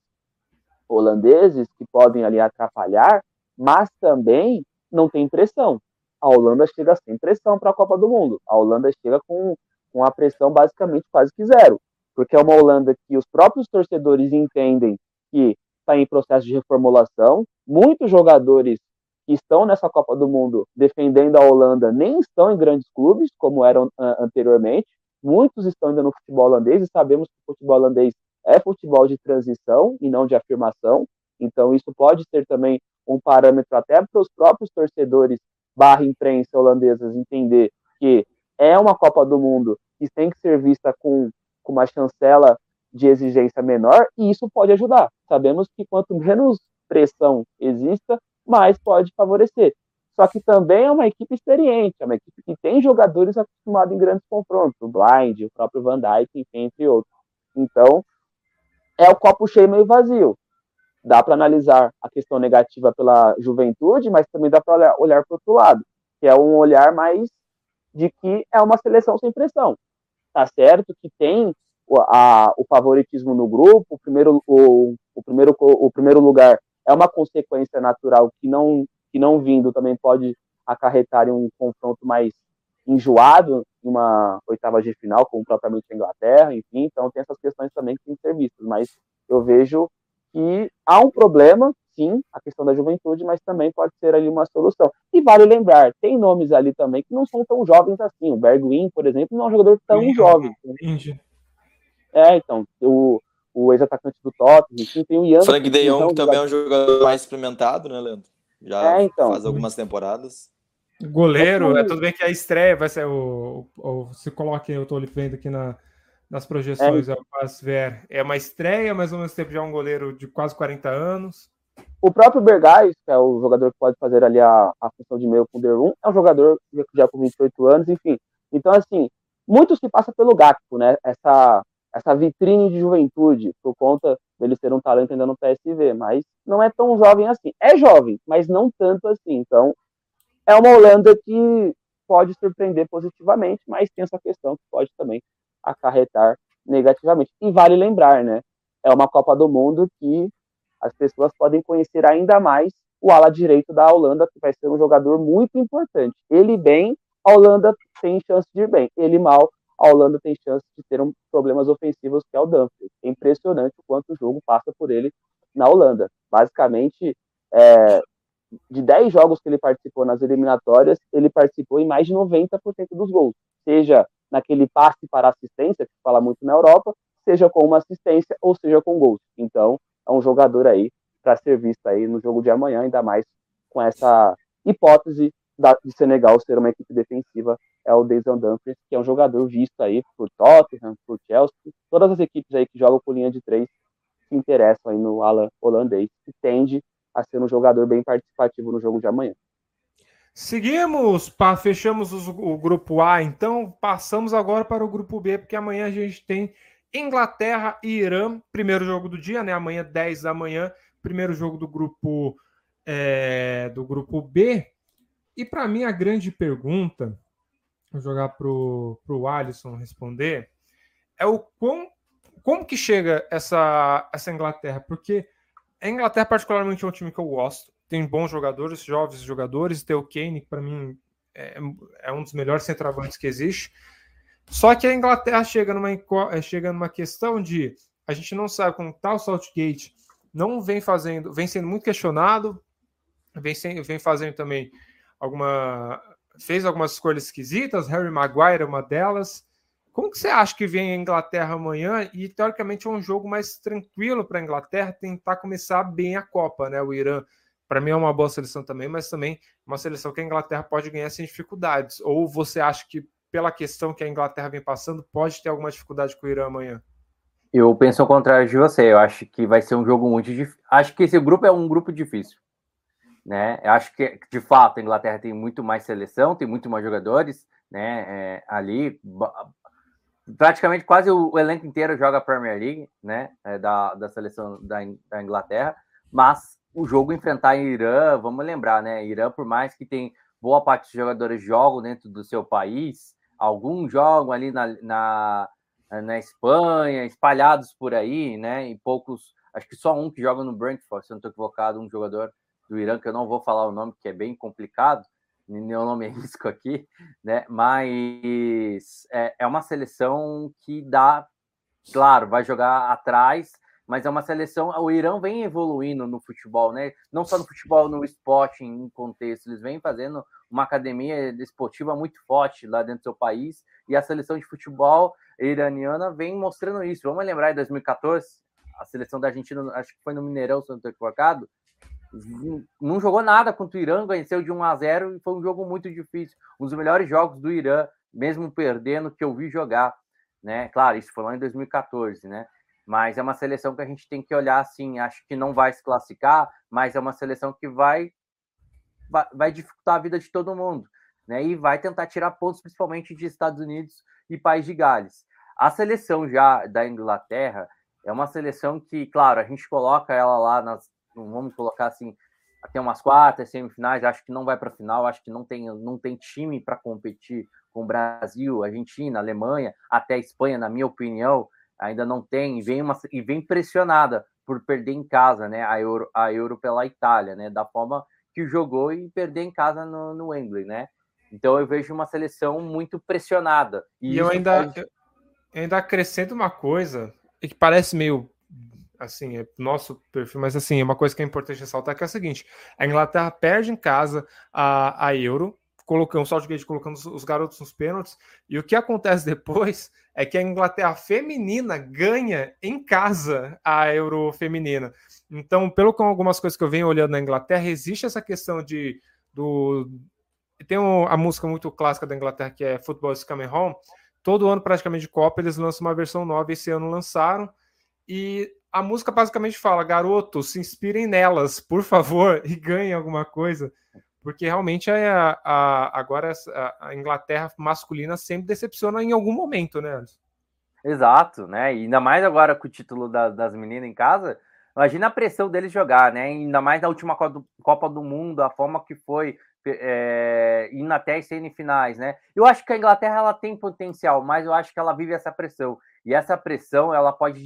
holandeses que podem ali atrapalhar, mas também não tem pressão. A Holanda chega sem pressão para a Copa do Mundo. A Holanda chega com, com a pressão basicamente quase que zero, porque é uma Holanda que os próprios torcedores entendem que está em processo de reformulação. Muitos jogadores que estão nessa Copa do Mundo defendendo a Holanda nem estão em grandes clubes, como eram uh, anteriormente. Muitos estão ainda no futebol holandês e sabemos que o futebol holandês é futebol de transição e não de afirmação. Então, isso pode ser também um parâmetro até para os próprios torcedores barra imprensa holandesas entender que é uma Copa do Mundo que tem que ser vista com, com uma chancela de exigência menor e isso pode ajudar. Sabemos que quanto *laughs* menos pressão exista, mais pode favorecer. Só que também é uma equipe experiente, é uma equipe que tem jogadores acostumados em grandes confrontos, o Blind, o próprio Van Dijk, entre outros. Então, é o copo cheio meio vazio dá para analisar a questão negativa pela juventude, mas também dá para olhar, olhar para outro lado, que é um olhar mais de que é uma seleção sem pressão. Tá certo que tem a, o favoritismo no grupo, o primeiro, o, o, primeiro, o primeiro lugar é uma consequência natural que não, que não vindo também pode acarretar em um confronto mais enjoado em uma oitava de final, como propriamente a Inglaterra, enfim, então tem essas questões também que têm que ser vistas, mas eu vejo que há um problema, sim, a questão da juventude, mas também pode ser ali uma solução. E vale lembrar, tem nomes ali também que não são tão jovens assim. O Bergwin, por exemplo, não é um jogador tão jovem. Entendi. É, então, o, o ex-atacante do Tottenham, enfim, tem o Ian. Frank De Jong então, também é um jogador mais experimentado, né, Leandro? Já é, então. faz algumas temporadas. Goleiro, é tudo bem que a estreia vai ser o, o se coloque, eu estou vendo aqui na, nas projeções, é. é o É uma estreia, mas ao mesmo tempo já é um goleiro de quase 40 anos. O próprio Bergais, que é o jogador que pode fazer ali a, a função de meio com o Derum, é um jogador já com 28 anos, enfim. Então, assim, muito se passa pelo Gakpo, né? Essa, essa vitrine de juventude, por conta dele ser um talento ainda no PSV, mas não é tão jovem assim. É jovem, mas não tanto assim. Então, é uma Holanda que pode surpreender positivamente, mas tem essa questão que pode também acarretar negativamente. E vale lembrar, né? É uma Copa do Mundo que as pessoas podem conhecer ainda mais o ala direito da Holanda, que vai ser um jogador muito importante. Ele bem, a Holanda tem chance de ir bem. Ele mal, a Holanda tem chance de ter um problemas ofensivos, que é o Dumfries. É impressionante o quanto o jogo passa por ele na Holanda. Basicamente, é, de 10 jogos que ele participou nas eliminatórias, ele participou em mais de 90% dos gols. Seja naquele passe para assistência, que fala muito na Europa, seja com uma assistência ou seja com gols. Então, é um jogador aí para ser visto aí no jogo de amanhã, ainda mais com essa hipótese da, de Senegal ser uma equipe defensiva, é o Dejan Dumfries, que é um jogador visto aí por Tottenham, por Chelsea, todas as equipes aí que jogam por linha de três se interessam aí no ala holandês, que tende a ser um jogador bem participativo no jogo de amanhã. Seguimos, pá, fechamos os, o grupo A, então passamos agora para o grupo B, porque amanhã a gente tem Inglaterra e Irã, primeiro jogo do dia, né? Amanhã, 10 da manhã, primeiro jogo do grupo é, do grupo B. E para mim, a grande pergunta, vou jogar para o Alisson responder, é o quão, como que chega essa, essa Inglaterra? Porque a Inglaterra, particularmente, é um time que eu gosto tem bons jogadores, jovens jogadores. Tem o Kane, que para mim é, é, um dos melhores centroavantes que existe. Só que a Inglaterra chega numa, é, chega numa questão de a gente não sabe como está o Southgate, não vem fazendo, vem sendo muito questionado, vem, sem, vem fazendo também alguma. Fez algumas escolhas esquisitas, Harry Maguire é uma delas. Como que você acha que vem a Inglaterra amanhã? E teoricamente é um jogo mais tranquilo para a Inglaterra tentar começar bem a Copa, né? O Irã para mim é uma boa seleção também, mas também uma seleção que a Inglaterra pode ganhar sem dificuldades. Ou você acha que, pela questão que a Inglaterra vem passando, pode ter alguma dificuldade com o Irã amanhã? Eu penso ao contrário de você. Eu acho que vai ser um jogo muito difícil. Acho que esse grupo é um grupo difícil. Né? Eu acho que, de fato, a Inglaterra tem muito mais seleção, tem muito mais jogadores né? É, ali. Praticamente quase o, o, elenco inteiro joga a Premier League, né? É, da, da seleção da, da Inglaterra, mas o jogo enfrentar Irã, vamos lembrar, né? Irã, por mais que tem boa parte dos jogadores jogam dentro do seu país, alguns jogam ali na, na, na Espanha, espalhados por aí, né? E poucos, acho que só um que joga no Brentford, se eu não estou equivocado, um jogador do Irã, que eu não vou falar o nome, que é bem complicado, *laughs* meu nome é risco aqui, né? Mas é, é uma seleção que dá, claro, vai jogar atrás, mas é uma seleção. O Irã vem evoluindo no futebol, né? Não só no futebol, no esporte, em contexto. Eles vêm fazendo uma academia esportiva muito forte lá dentro do seu país. E a seleção de futebol iraniana vem mostrando isso. Vamos lembrar em 2014, a seleção da Argentina, acho que foi no Mineirão, se não estou equivocado, não jogou nada contra o Irã, venceu de 1 a 0 e foi um jogo muito difícil. Um dos melhores jogos do Irã, mesmo perdendo, que eu vi jogar. Né? Claro, isso foi lá em 2014, né? Mas é uma seleção que a gente tem que olhar assim, acho que não vai se classificar, mas é uma seleção que vai vai, vai dificultar a vida de todo mundo, né? E vai tentar tirar pontos principalmente de Estados Unidos e País de Gales. A seleção já da Inglaterra é uma seleção que, claro, a gente coloca ela lá nas, vamos colocar assim, até umas quartas, semifinais, acho que não vai para a final, acho que não tem, não tem time para competir com o Brasil, Argentina, Alemanha, até a Espanha, na minha opinião, ainda não tem, e vem, uma, e vem pressionada por perder em casa, né, a Euro, a Euro pela Itália, né, da forma que jogou e perder em casa no, no Wembley, né? Então eu vejo uma seleção muito pressionada. E, e eu ainda, faz... eu ainda acrescento uma coisa que parece meio assim, é nosso perfil, mas assim, é uma coisa que é importante ressaltar que é a seguinte: a Inglaterra perde em casa a, a Euro, colocando o Southgate colocando os garotos nos pênaltis, e o que acontece *laughs* depois é que a Inglaterra feminina ganha em casa a Euro feminina. Então, pelo com algumas coisas que eu venho olhando na Inglaterra, existe essa questão de do tem um, a música muito clássica da Inglaterra que é Football is Coming Home. Todo ano praticamente de Copa eles lançam uma versão nova. Esse ano lançaram e a música basicamente fala: garotos, se inspirem nelas, por favor, *laughs* e ganhem alguma coisa porque realmente a, a agora a, Inglaterra masculina sempre decepciona em algum momento, né? Exato, né? E ainda mais agora com o título da, das meninas em casa, imagina a pressão deles jogar, né? Ainda mais na última Copa do Mundo, a forma que foi é, indo até as semifinais, né? Eu acho que a Inglaterra ela tem potencial, mas eu acho que ela vive essa pressão. E essa pressão ela pode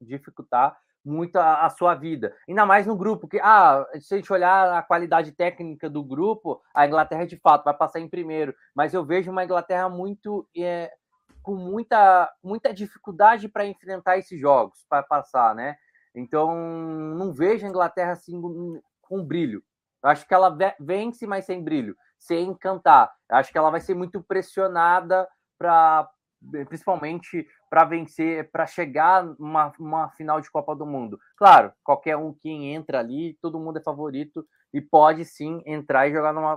dificultar, muito a, a, sua vida. Ainda mais no grupo, que, ah, se a gente olhar a qualidade técnica do grupo, a Inglaterra de fato vai passar em primeiro, mas eu vejo uma Inglaterra muito. É, com muita, muita dificuldade para enfrentar esses jogos, para passar, né? Então, não vejo a Inglaterra assim com brilho. Eu acho que ela vence, mas sem brilho, sem encantar. Eu acho que ela vai ser muito pressionada para principalmente para vencer, para chegar numa uma final de Copa do Mundo. Claro, qualquer um que entra ali, todo mundo é favorito e pode sim entrar e jogar numa,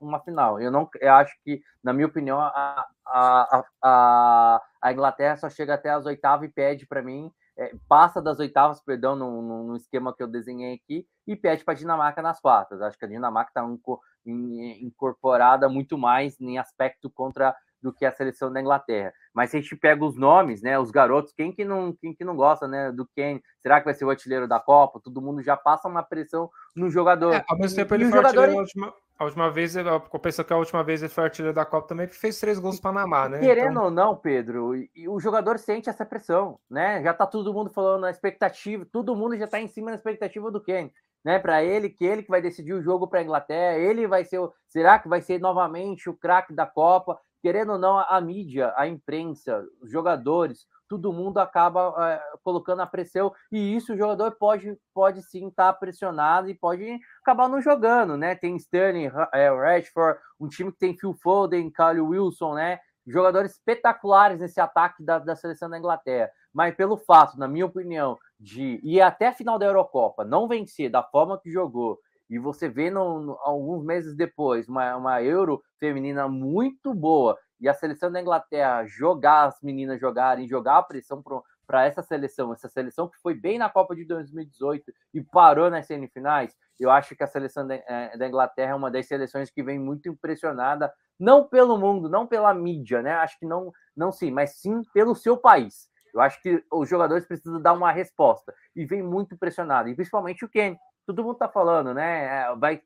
numa, final. Eu não eu acho que, na minha opinião, a, a, a, a Inglaterra só chega até as oitavas e pede para mim, é, passa das oitavas, perdão, no, no, esquema que eu desenhei aqui, e pede para a Dinamarca nas quartas. Acho que a Dinamarca está num, incorporada muito mais em aspecto contra do que a seleção da Inglaterra. Mas se a gente pega os nomes, né, os garotos, quem que não, quem que não gosta, né, do Kane? Será que vai ser o artilheiro da Copa? Todo mundo já passa uma pressão no jogador. É, ao mesmo tempo ele foi jogador... artilheiro última, a última vez, eu penso que a última vez ele foi artilheiro da Copa também, porque fez três gols para Panamá, né? Querendo então... ou não, Pedro, e o jogador sente essa pressão, né? Já tá todo mundo falando na expectativa, todo mundo já tá em cima da expectativa do Kane né? Para ele, que ele que vai decidir o jogo para a Inglaterra, ele vai ser, o, será que vai ser novamente o craque da Copa? Querendo ou não, a, mídia, a imprensa, os jogadores, todo mundo acaba é, colocando a pressão e isso o jogador pode, pode sim estar tá pressionado e pode acabar não jogando, né? Tem Sterling, é, Rashford, um time que tem Phil Foden, Kyle Wilson, né? Jogadores espetaculares nesse ataque da, da seleção da Inglaterra. Mas pelo fato, na minha opinião, de ir até a final da Eurocopa, não vencer da forma que jogou, e você vê no, no, alguns meses depois uma, uma Euro feminina muito boa e a seleção da Inglaterra jogar as meninas jogarem, jogar a pressão para essa seleção, essa seleção que foi bem na Copa de 2018 e parou nas semifinais, eu acho que a seleção da, é, da Inglaterra é uma das seleções que vem muito impressionada, não pelo mundo, não pela mídia, né? Acho que não, não sim, mas sim pelo seu país. Eu acho que os jogadores precisam dar uma resposta e vem muito pressionado, e principalmente o Ken. Todo mundo está falando, né? É, vai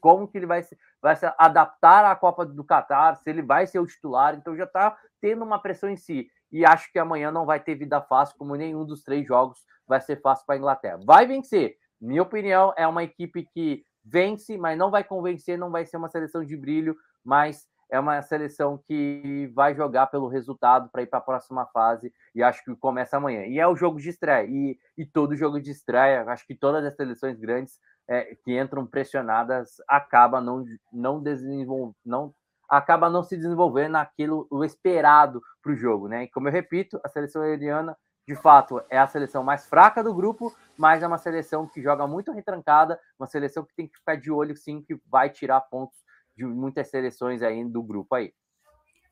como que ele vai se, vai se adaptar à Copa do Catar, se ele vai ser o titular, então já está tendo uma pressão em si. E acho que amanhã não vai ter vida fácil, como nenhum dos três jogos vai ser fácil para a Inglaterra. Vai vencer. Minha opinião é uma equipe que vence, mas não vai convencer, não vai ser uma seleção de brilho, mas é uma seleção que vai jogar pelo resultado para ir para a próxima fase e acho que começa amanhã. E é o jogo de estreia. E, e todo jogo de estreia, acho que todas as seleções grandes é, que entram pressionadas acaba não não desenvol... não acaba não se desenvolvendo naquilo o esperado para o jogo, né? E como eu repito, a seleção iraniana de fato é a seleção mais fraca do grupo, mas é uma seleção que joga muito retrancada, uma seleção que tem que ficar de olho sim que vai tirar pontos de muitas seleções aí do grupo aí.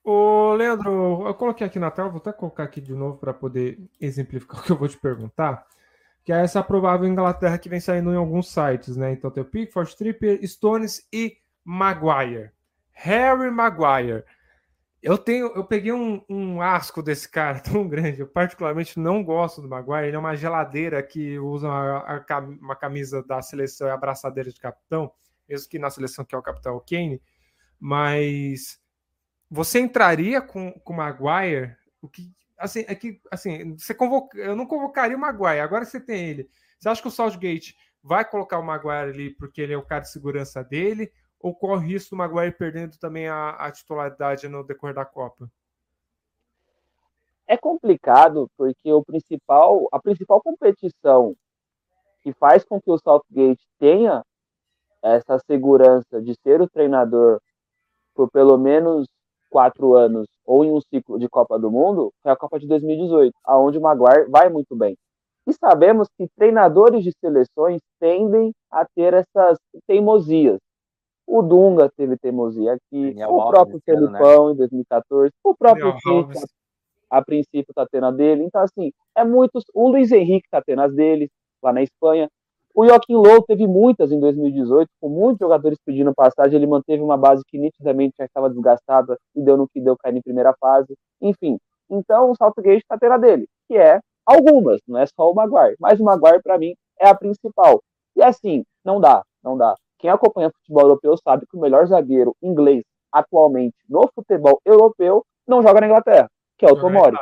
Ô, Leandro, eu coloquei aqui na tela, vou até colocar aqui de novo para poder exemplificar *laughs* o que eu vou te perguntar, que é essa provável Inglaterra que vem saindo em alguns sites, né? Então tem o Pickford, Trippier, Stones e Maguire. Harry Maguire. Eu tenho, eu peguei um, um, asco desse cara *laughs* tão grande. Eu particularmente não gosto do Maguire. Ele é uma geladeira que usa uma, uma camisa da seleção e abraçadeira de capitão mesmo que na seleção que é o capitão Kane, mas você entraria com o Maguire? O que assim é que assim você convoca, eu não convocaria o Maguire. Agora você tem ele. Você acha que o Southgate vai colocar o Maguire ali porque ele é o cara de segurança dele? Ou corre o risco do Maguire perdendo também a, a titularidade no decorrer da Copa? É complicado porque o principal, a principal competição que faz com que o Southgate tenha essa segurança de ser o treinador por pelo menos quatro anos ou em um ciclo de Copa do Mundo foi a Copa de 2018, aonde o Maguire vai muito bem. E sabemos que treinadores de seleções tendem a ter essas teimosias. O Dunga teve teimosia aqui, Daniel o próprio Felipão né? em 2014, o próprio Tite, a, a princípio está tendo a dele. Então, assim, é muitos. O Luiz Henrique está tendo as dele lá na Espanha. O Joaquim Low teve muitas em 2018, com muitos jogadores pedindo passagem. Ele manteve uma base que nitidamente já estava desgastada e deu no que deu cair em primeira fase. Enfim, então o Saltgate está tendo a dele, que é algumas, não é só o Maguire. Mas o Maguire, para mim, é a principal. E assim, não dá, não dá. Quem acompanha futebol europeu sabe que o melhor zagueiro inglês atualmente no futebol europeu não joga na Inglaterra, que é o Tomori.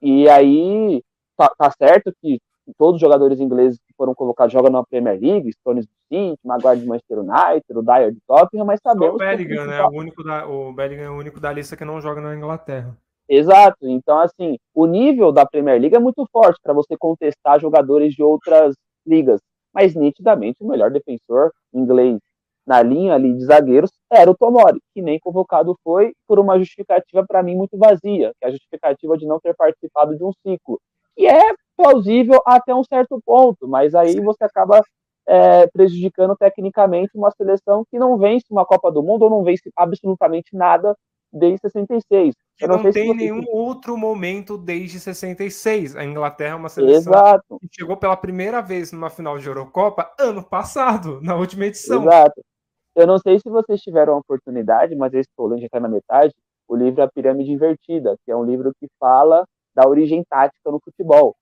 E aí, tá, tá certo que todos os jogadores ingleses que foram colocados jogam na Premier League, Stones do City, Maguire de Manchester United, o Dyer de Tottenham, mas sabemos... O Bellingham, né? O, único da, o Bellingham é o único da lista que não joga na Inglaterra. Exato. Então, assim, o nível da Premier League é muito forte para você contestar jogadores de outras ligas. Mas, nitidamente, o melhor defensor inglês na linha ali de zagueiros era o Tomori, que nem convocado foi por uma justificativa para mim muito vazia, que é a justificativa de não ter participado de um ciclo. E é plausível até um certo ponto, mas aí você acaba é, prejudicando tecnicamente uma seleção que não vence uma Copa do Mundo ou não vence absolutamente nada desde 66. Que não, não tem nenhum outro momento desde 66. A Inglaterra é uma seleção Exato. que chegou pela primeira vez numa final de Eurocopa ano passado, *laughs* na última edição. Exato. Eu não sei se vocês tiveram a oportunidade, mas esse estou já está na metade, o livro A Pirâmide Invertida, que é um livro que fala da origem tática no futebol.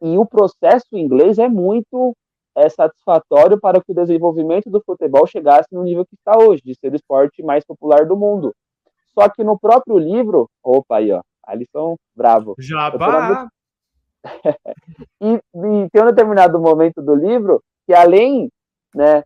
E o processo inglês é muito é, satisfatório para que o desenvolvimento do futebol chegasse no nível que está hoje, de ser o esporte mais popular do mundo. Só que no próprio livro, opa aí, ó, Alisson bravo. Jabá! *laughs* e, e tem um determinado momento do livro que além, né,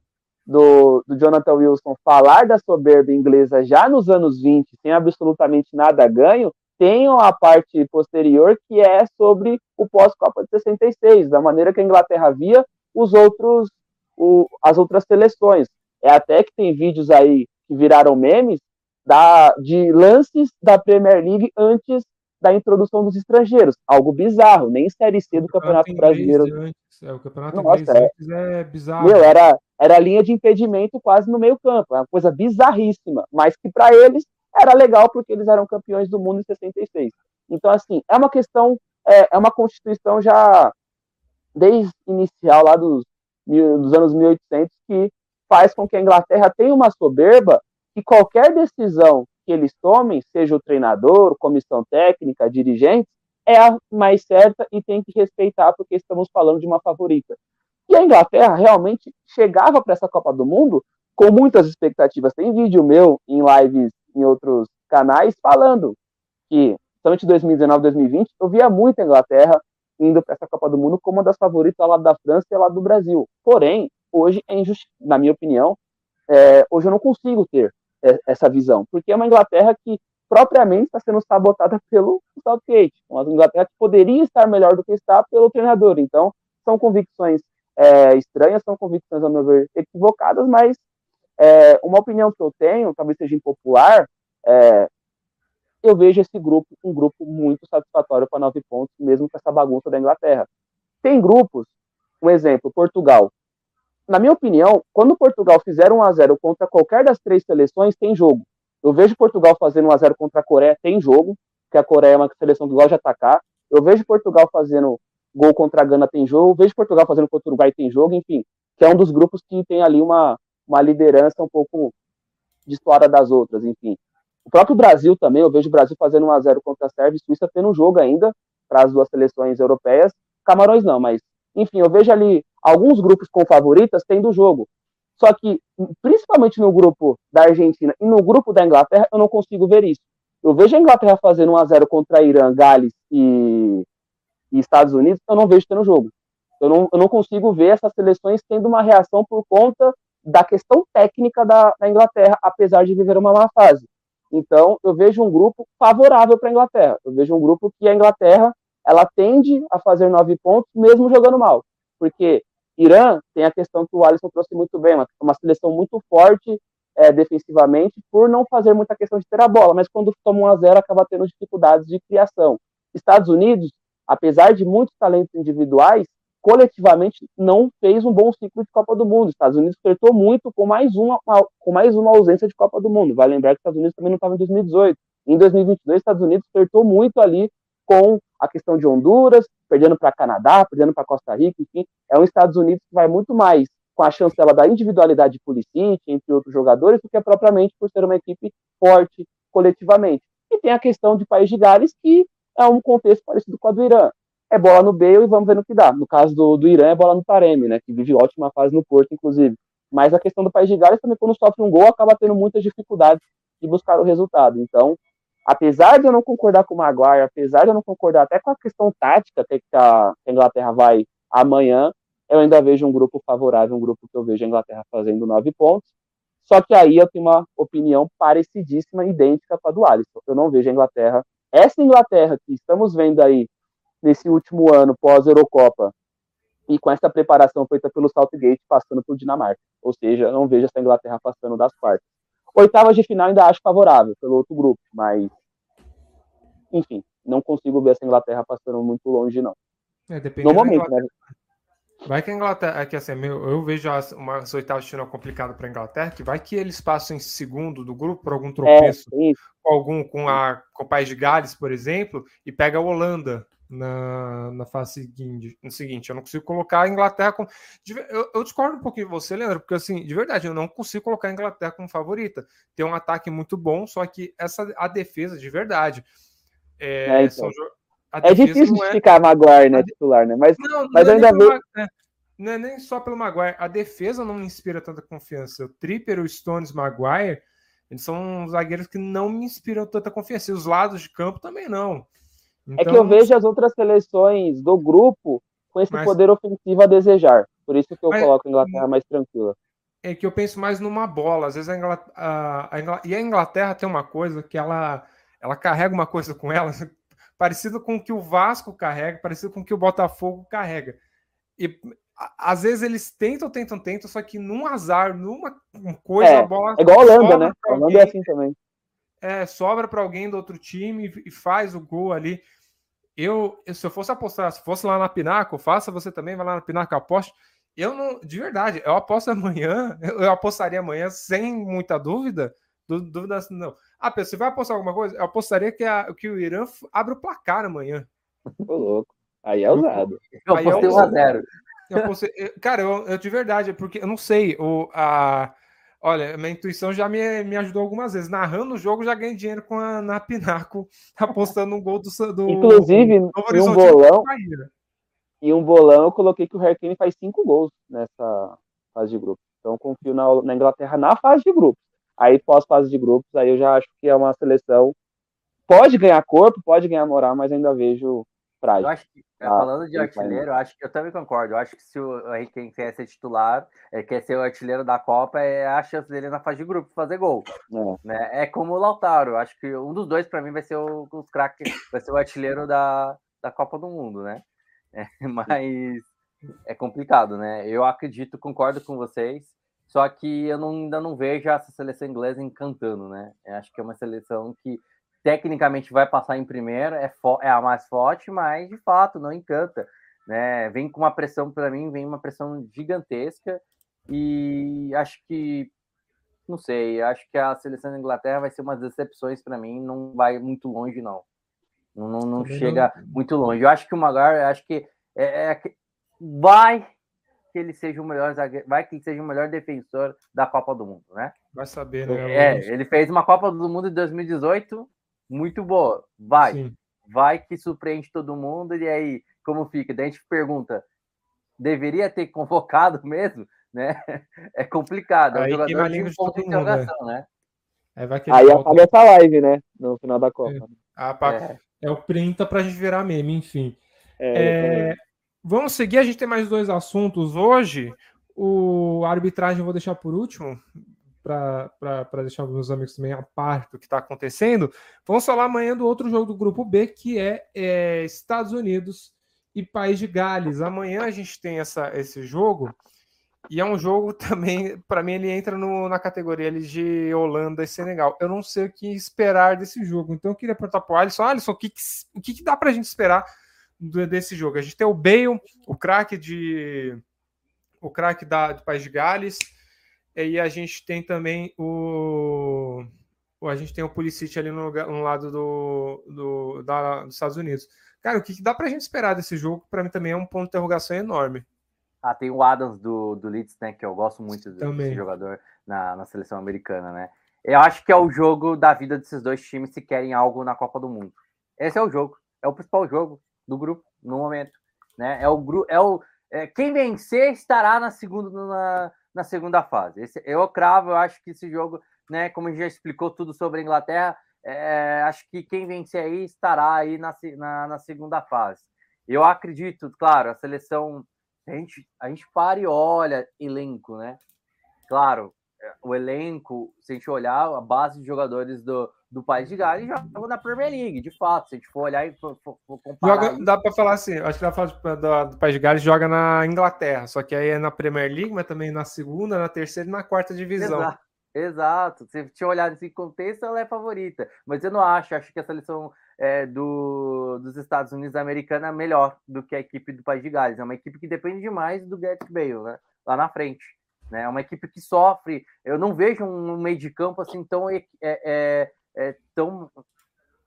do, do, Jonathan Wilson falar da soberba inglesa já nos anos 20, sem absolutamente nada ganho, tem a parte posterior que é sobre o pós-Copa de 66, da maneira que a Inglaterra via os outros, o, as outras seleções. É até que tem vídeos aí que viraram memes da, de lances da Premier League antes da introdução dos estrangeiros. Algo bizarro, nem Série C do Campeonato Brasileiro. É, o Campeonato Nossa, é, é bizarro. Meu, era, era linha de impedimento quase no meio campo. É uma coisa bizarríssima, mas que para eles era legal porque eles eram campeões do mundo em 66. Então, assim, é uma questão, é, é uma constituição já desde inicial lá dos, dos anos 1800 que faz com que a Inglaterra tenha uma soberba que qualquer decisão que eles tomem, seja o treinador, comissão técnica, dirigentes, é a mais certa e tem que respeitar porque estamos falando de uma favorita. E a Inglaterra realmente chegava para essa Copa do Mundo com muitas expectativas. Tem vídeo meu em lives em outros canais falando que, somente 2019, 2020, eu via muito a Inglaterra indo para essa Copa do Mundo como uma das favoritas ao lado da França e ao lado do Brasil. Porém, hoje é injusto, na minha opinião, é, hoje eu não consigo ter essa visão, porque é uma Inglaterra que propriamente está sendo sabotada *laughs* pelo Southgate, uma Inglaterra que poderia estar melhor do que está pelo treinador. Então, são convicções é, estranhas, são convicções, ao meu ver, equivocadas, mas é, uma opinião que eu tenho, talvez seja impopular, é, eu vejo esse grupo um grupo muito satisfatório para nove pontos, mesmo com essa bagunça da Inglaterra. Tem grupos, um exemplo, Portugal. Na minha opinião, quando Portugal fizer 1 a 0 contra qualquer das três seleções, tem jogo. Eu vejo Portugal fazendo 1 a 0 contra a Coreia, tem jogo, que a Coreia é uma seleção que gosta de atacar. Eu vejo Portugal fazendo gol contra a Gana, tem jogo. Eu vejo Portugal fazendo contra o Uruguai, tem jogo. Enfim, que é um dos grupos que tem ali uma, uma liderança um pouco distorada das outras, enfim. O próprio Brasil também, eu vejo o Brasil fazendo 1x0 contra a Sérvia e Suíça tendo um jogo ainda para as duas seleções europeias. Camarões não, mas enfim, eu vejo ali alguns grupos com favoritas tendo jogo. Só que, principalmente no grupo da Argentina e no grupo da Inglaterra, eu não consigo ver isso. Eu vejo a Inglaterra fazendo 1x0 contra Irã, Gales e, e, Estados Unidos, eu não vejo tendo jogo. Eu não, eu não consigo ver essas seleções tendo uma reação por conta da questão técnica da, da Inglaterra, apesar de viver uma má fase. Então, eu vejo um grupo favorável para a Inglaterra. Eu vejo um grupo que a Inglaterra ela tende a fazer nove pontos, mesmo jogando mal. Porque Irã tem a questão que o Alisson trouxe muito bem, uma, uma seleção muito forte é, defensivamente, por não fazer muita questão de ter a bola, mas quando toma 1 a 0 acaba tendo dificuldades de criação. Estados Unidos, apesar de muitos talentos individuais, coletivamente não fez um bom ciclo de Copa do Mundo. Estados Unidos flertou muito com mais uma, com mais uma ausência de Copa do Mundo. Vai lembrar que Estados Unidos também não estava em 2018. Em 2022, Estados Unidos flertou muito ali com a questão de Honduras, perdendo para Canadá, perdendo para Costa Rica, enfim, é um Estados Unidos que vai muito mais com a chancela da individualidade de Pulisic, entre outros jogadores, do que propriamente por ser uma equipe forte coletivamente. E tem a questão de País de Gales, que é um contexto parecido com a do Irã é bola no Bale e vamos ver no que dá. No caso do, do Irã, é bola no Taremi, né? Que vive ótima fase no Porto, inclusive. Mas a questão do País de Gales também, quando sofre um gol, acaba tendo muitas dificuldades de buscar o resultado. Então, apesar de eu não concordar com o Maguire, apesar de eu não concordar até com a questão tática que a Inglaterra vai amanhã, eu ainda vejo um grupo favorável, um grupo que eu vejo a Inglaterra fazendo nove pontos. Só que aí eu tenho uma opinião parecidíssima, idêntica com a do Alisson. Eu não vejo a Inglaterra. Essa Inglaterra que estamos vendo aí nesse último ano pós-Eurocopa e com essa preparação feita pelo Southgate passando por Dinamarca. Ou seja, não vejo essa Inglaterra passando das quartas. Oitavas de final ainda acho favorável pelo outro grupo, mas enfim, não consigo ver essa Inglaterra passando muito longe, não. É, no momento, né? Vai que a Inglaterra, é que assim, eu, eu vejo uma oitavas de final complicada para a Inglaterra, que vai que eles passam em segundo do grupo por algum é, tropeço, é, com algum com, a, com o País de Gales, por exemplo, e pega a Holanda na, na fase seguinte, no seguinte. Eu não consigo colocar a Inglaterra como. Eu, eu, discordo um pouquinho de você, Leandro, porque assim, de verdade, eu não consigo colocar a Inglaterra como favorita. Tem um ataque muito bom, só que essa a defesa de verdade. É, é, então. é difícil é... ficar Maguire, né, titular, né? Mas, não, mas não é ainda vejo. É, não é nem só pelo Maguire, a defesa não me inspira tanta confiança. O Tripper, o Stones, Maguire, eles são zagueiros que não me inspiram tanta confiança. E os lados de campo também não. Então, é que eu então, vejo as outras seleções do grupo com esse mas, poder ofensivo a desejar. Por isso que eu mas, coloco a Inglaterra mais tranquila. É que eu penso mais numa bola. Às vezes a Inglaterra, a, a Inglaterra, e a Inglaterra tem uma coisa que ela, ela carrega uma coisa com ela, *laughs* parecido com o que o Vasco carrega, parecido com o que o Botafogo carrega. E às vezes eles tentam, tentam, tentam, só que num azar, numa coisa, é, a bola. É igual a Holanda, né? A Holanda é assim também é, sobra para alguém do outro time e faz o gol ali. Eu, se eu fosse apostar, se fosse lá na Pinaco, faça você também, vai lá na Pinaco, aposte. Eu não, de verdade, eu aposto amanhã, *laughs* eu apostaria amanhã sem muita dúvida, dúvida não. Ah, Pedro, você vai apostar alguma coisa? Eu apostaria que, a, que o Irã abre o placar amanhã. Ô, louco. Aí é usado. Eu apostei 1x0. Cara, eu, eu, de verdade, porque eu não sei, o, a, Olha, minha intuição já me, me ajudou algumas vezes. Narrando o jogo, já ganhei dinheiro com a, na Pinaco, *laughs* apostando um gol do. do Inclusive, do um bolão. E um bolão, eu coloquei que o Harry Kane faz cinco gols nessa fase de grupos. Então, confio na, na Inglaterra na fase de grupos. Aí, pós-fase de grupos, aí eu já acho que é uma seleção. Pode ganhar corpo, pode ganhar moral, mas ainda vejo eu acho que, é, ah, falando de artilheiro, eu acho que eu também concordo. Eu acho que se o Henrique quer ser titular, é, quer ser o artilheiro da Copa, é a chance dele na fase de grupo fazer gol. É, né? é como o Lautaro. Eu acho que um dos dois, para mim, vai ser o, os craques, vai ser o artilheiro da, da Copa do Mundo, né? *laughs* É, mas é complicado, né? Eu acredito, concordo com vocês. Só que eu não, ainda não vejo essa seleção inglesa encantando, né? Eu acho que é uma seleção que tecnicamente vai passar em primeiro, é, é a mais forte, mas de fato não encanta. Né? Vem com uma pressão, para mim, vem uma pressão gigantesca e acho que, não sei, acho que a seleção da Inglaterra vai ser uma das decepções para mim, não vai muito longe, não. Não, não, não chega não. muito longe. Eu acho que o Magar, acho que é, é, vai que ele seja o melhor vai que ele seja o melhor defensor da Copa do Mundo, né? Vai saber, né? É, ele fez uma Copa do Mundo em 2018 muito boa. Vai. Sim. Vai que surpreende todo mundo. E aí, como fica? Daí a gente pergunta: deveria ter convocado *laughs* mesmo? Né? É complicado. É um jogador de um ponto de né? interrogação, né? Aí, vai aí apaga essa live, né? No final da Copa. É, apaga... é. é o printa pra gente virar meme, enfim. É, é... Vamos seguir, a gente tem mais dois assuntos hoje. O a arbitragem eu vou deixar por último, para deixar alguns amigos também a par do que está acontecendo. Vamos falar amanhã do outro jogo do grupo B, que é, é Estados Unidos e País de Gales. Amanhã a gente tem essa, esse jogo, e é um jogo *laughs* também, para mim, ele entra no, na categoria de Holanda e Senegal. Eu não sei o que esperar desse jogo, então eu queria perguntar para o Alisson: Alisson, o que, que, o que, que dá para a gente esperar desse jogo? A gente tem o Bale, o craque de. O craque da do País de Gales, e a gente tem também o. A gente tem o Pulisic ali no, no lado do, do, da, dos Estados Unidos. Cara, o que, que dá pra gente esperar desse jogo? Para mim também é um ponto de interrogação enorme. Ah, tem o Adams do, do Leeds, né? Que eu gosto muito desse jogador na, na seleção americana, né? Eu acho que é o jogo da vida desses dois times se querem algo na Copa do Mundo. Esse é o jogo, é o principal jogo do grupo no momento, né? É o grupo, é o é, quem vencer estará na segunda na, na segunda fase. Esse, eu cravo, eu acho que esse jogo, né, como a gente já explicou tudo sobre a Inglaterra, é, acho que quem vencer aí estará aí na, na, na, segunda fase. Eu acredito, claro, a seleção, a gente, a gente para e olha elenco, né? Claro, é, o elenco, se a gente olhar a base de jogadores do, do País de Gales, jogam na Premier League, de fato. Se a gente for olhar e for, for, for comparar. Joga, dá para falar assim, acho que dá para falar do, do País de Gales joga na Inglaterra, só que aí é na Premier League, mas também na segunda, na terceira e na quarta divisão. Exato. Exato. Se tinha olhado nesse contexto, ela é favorita. Mas eu não acho. Acho que a seleção é, do, dos Estados Unidos americana é melhor do que a equipe do País de Gales. É uma equipe que depende demais do Gareth Bale, né? Lá na frente. Né? É uma equipe que sofre. Eu não vejo um meio de campo assim tão, é, é, é tão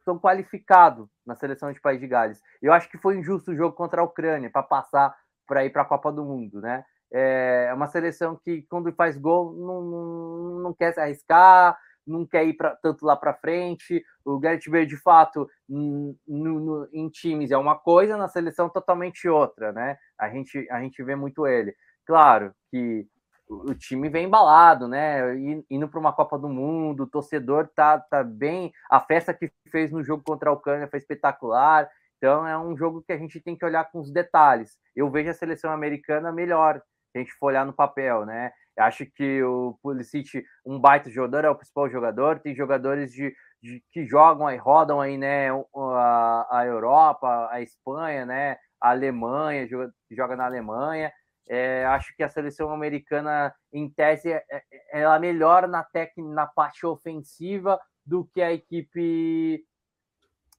tão qualificado na seleção de País de Gales. Eu acho que foi injusto o jogo contra a Ucrânia para passar para ir para a Copa do Mundo, né? É uma seleção que, quando faz gol, não, não, não quer se arriscar, não quer ir pra, tanto lá para frente. O Gareth Bale, de fato, no, em times é uma coisa, na seleção totalmente outra, né? A gente, a gente vê muito ele. Claro que o time vem embalado, né? Indo para uma Copa do Mundo, o torcedor tá, tá bem. A festa que fez no jogo contra a Ucrânia foi espetacular. Então é um jogo que a gente tem que olhar com os detalhes. Eu vejo a seleção americana melhor, se a gente for olhar no papel, né? Acho que o Pulisic, um baita jogador, é o principal jogador. Tem jogadores de, de que jogam aí, rodam aí, né? A, a Europa, a Espanha, né? A Alemanha, joga, joga na Alemanha. É, acho que a seleção americana, em tese, é, é, ela melhora na técnica, na parte ofensiva do que a equipe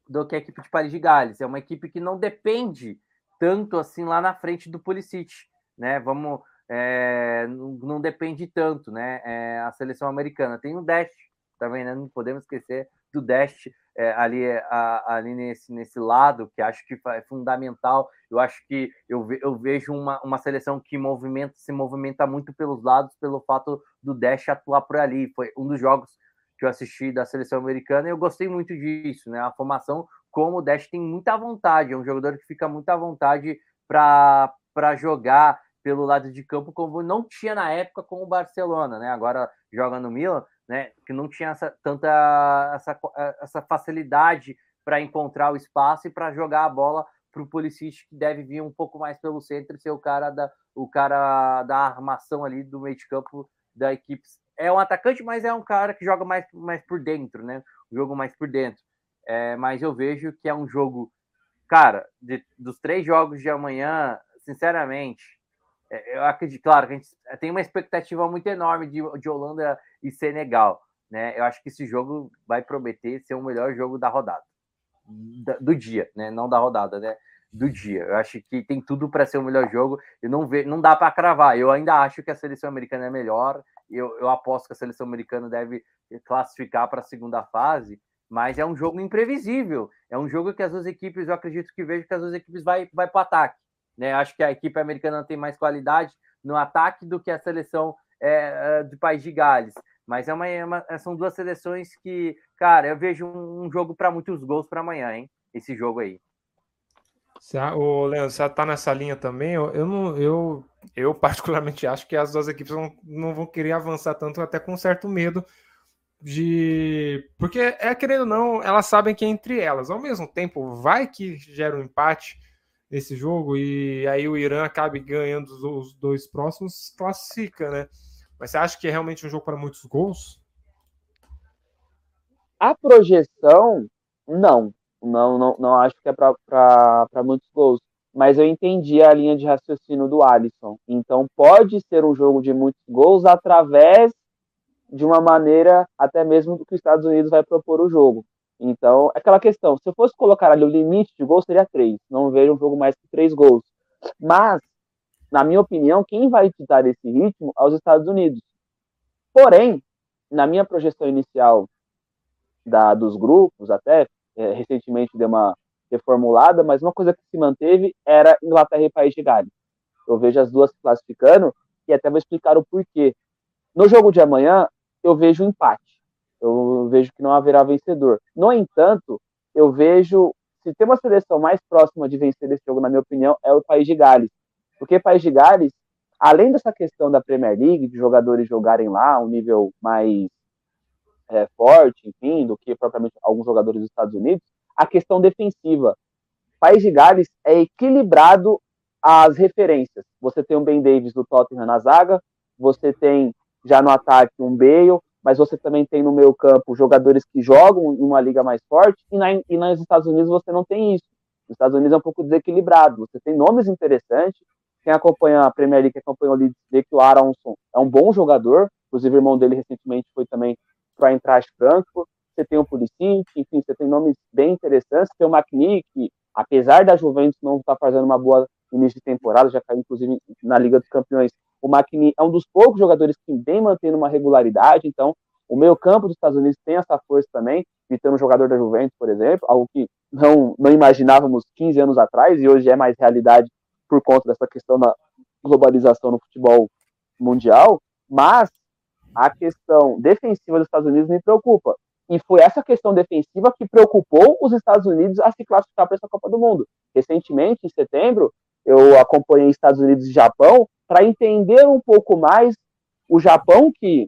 do que a equipe de Paris de Gales. É uma equipe que não depende tanto assim lá na frente do Pulisic, né? Vamos, é, não, não, depende tanto, né? É, a seleção americana tem um Dash, também, né? Não podemos esquecer do Dash é, ali, a, ali nesse, nesse lado, que acho que é fundamental. Eu acho que eu, eu vejo uma, uma seleção que movimenta, se movimenta muito pelos lados, pelo fato do Dash atuar por ali. Foi um dos jogos que eu assisti da seleção americana e eu gostei muito disso, né? A formação, como o Dash tem muita vontade, é um jogador que fica muita vontade para jogar pelo lado de campo, como não tinha na época com o Barcelona, né? Agora joga no Milan, né? Que não tinha essa, tanta essa, essa facilidade para encontrar o espaço e para jogar a bola para o Pulisic, que deve vir um pouco mais pelo centro e ser o cara da, o cara da armação ali do meio de campo da equipe. É um atacante, mas é um cara que joga mais, mais por dentro, né? Jogo mais por dentro. É, mas eu vejo que é um jogo, cara, de, dos três jogos de amanhã, sinceramente, eu acredito, claro, que a gente tem uma expectativa muito enorme de, de Holanda e Senegal, né? Eu acho que esse jogo vai prometer ser o melhor jogo da rodada, do dia, né? Não da rodada, né? Do dia. Eu acho que tem tudo para ser o melhor jogo. Eu não vejo, não dá para cravar. Eu ainda acho que a seleção americana é melhor. Eu, eu aposto que a seleção americana deve classificar para a segunda fase, mas é um jogo imprevisível. É um jogo que as duas equipes, eu acredito que vejo que as duas equipes vai, vai para ataque. Né? Acho que a equipe americana tem mais qualidade no ataque do que a seleção é, é do País de Gales. Mas é uma, é uma, são duas seleções que, cara, eu vejo um, jogo para muitos gols para amanhã, hein? Esse jogo aí. O Leandro, você está nessa linha também? Eu, eu, não, eu, eu particularmente acho que as duas equipes não, não vão querer avançar tanto, até com certo medo de. Porque é querendo ou não, elas sabem que é entre elas. Ao mesmo tempo, vai que gera um empate nesse jogo e aí o Irã acabe ganhando os dois próximos, classifica, né? Mas você acha que é realmente um jogo para muitos gols? A projeção, não. Não, não, não acho que é para muitos gols. Mas eu entendi a linha de raciocínio do Alisson. Então pode ser um jogo de muitos gols através de uma maneira até mesmo do que os Estados Unidos vai propor o jogo. Então, é aquela questão, se eu fosse colocar ali o limite de gols, seria três. Não vejo um jogo mais que três gols. Mas, na minha opinião, quem vai ditar esse ritmo é os Estados Unidos. Porém, na minha projeção inicial da, dos grupos, até é, recentemente deu uma reformulada, mas uma coisa que se manteve era Inglaterra e País de Gales. Eu vejo as duas se classificando e até vou explicar o porquê. No jogo de amanhã, eu vejo empate eu vejo que não haverá vencedor. No entanto, eu vejo se tem uma seleção mais próxima de vencer esse jogo, na minha opinião, é o País de Gales. Porque o País de Gales, além dessa questão da Premier League, de jogadores jogarem lá um nível mais é, forte, enfim, do que propriamente alguns jogadores dos Estados Unidos, a questão defensiva. O País de Gales é equilibrado às referências. Você tem um Ben Davis do Tottenham na zaga, você tem já no ataque um Bale, mas você também tem no meio campo jogadores que jogam em uma liga mais forte, e, na, e nos Estados Unidos você não tem isso. Nos Estados Unidos é um pouco desequilibrado. Você tem nomes interessantes. Quem acompanha a Premier League, quem acompanha o Leeds, vê que o Aronson é um bom jogador. Inclusive, o irmão dele recentemente foi também para entrar Frankfurt. Você tem o Pulisic, enfim, você tem nomes bem interessantes. Tem o McNeil, que apesar da Juventus não estar tá fazendo uma boa início de temporada, já caiu inclusive na Liga dos Campeões, o McNeil é um dos poucos jogadores que vem mantendo uma regularidade, então O meio-campo dos Estados Unidos tem essa força também, ter um jogador da Juventus, por exemplo, algo que não, não imaginávamos 15 anos atrás e hoje é mais realidade por conta dessa questão da globalização no futebol mundial. Mas a questão defensiva dos Estados Unidos me preocupa. E foi essa questão defensiva que preocupou os Estados Unidos a se classificar para essa Copa do Mundo. Recentemente, em setembro, eu acompanhei Estados Unidos e Japão para entender um pouco mais o Japão, que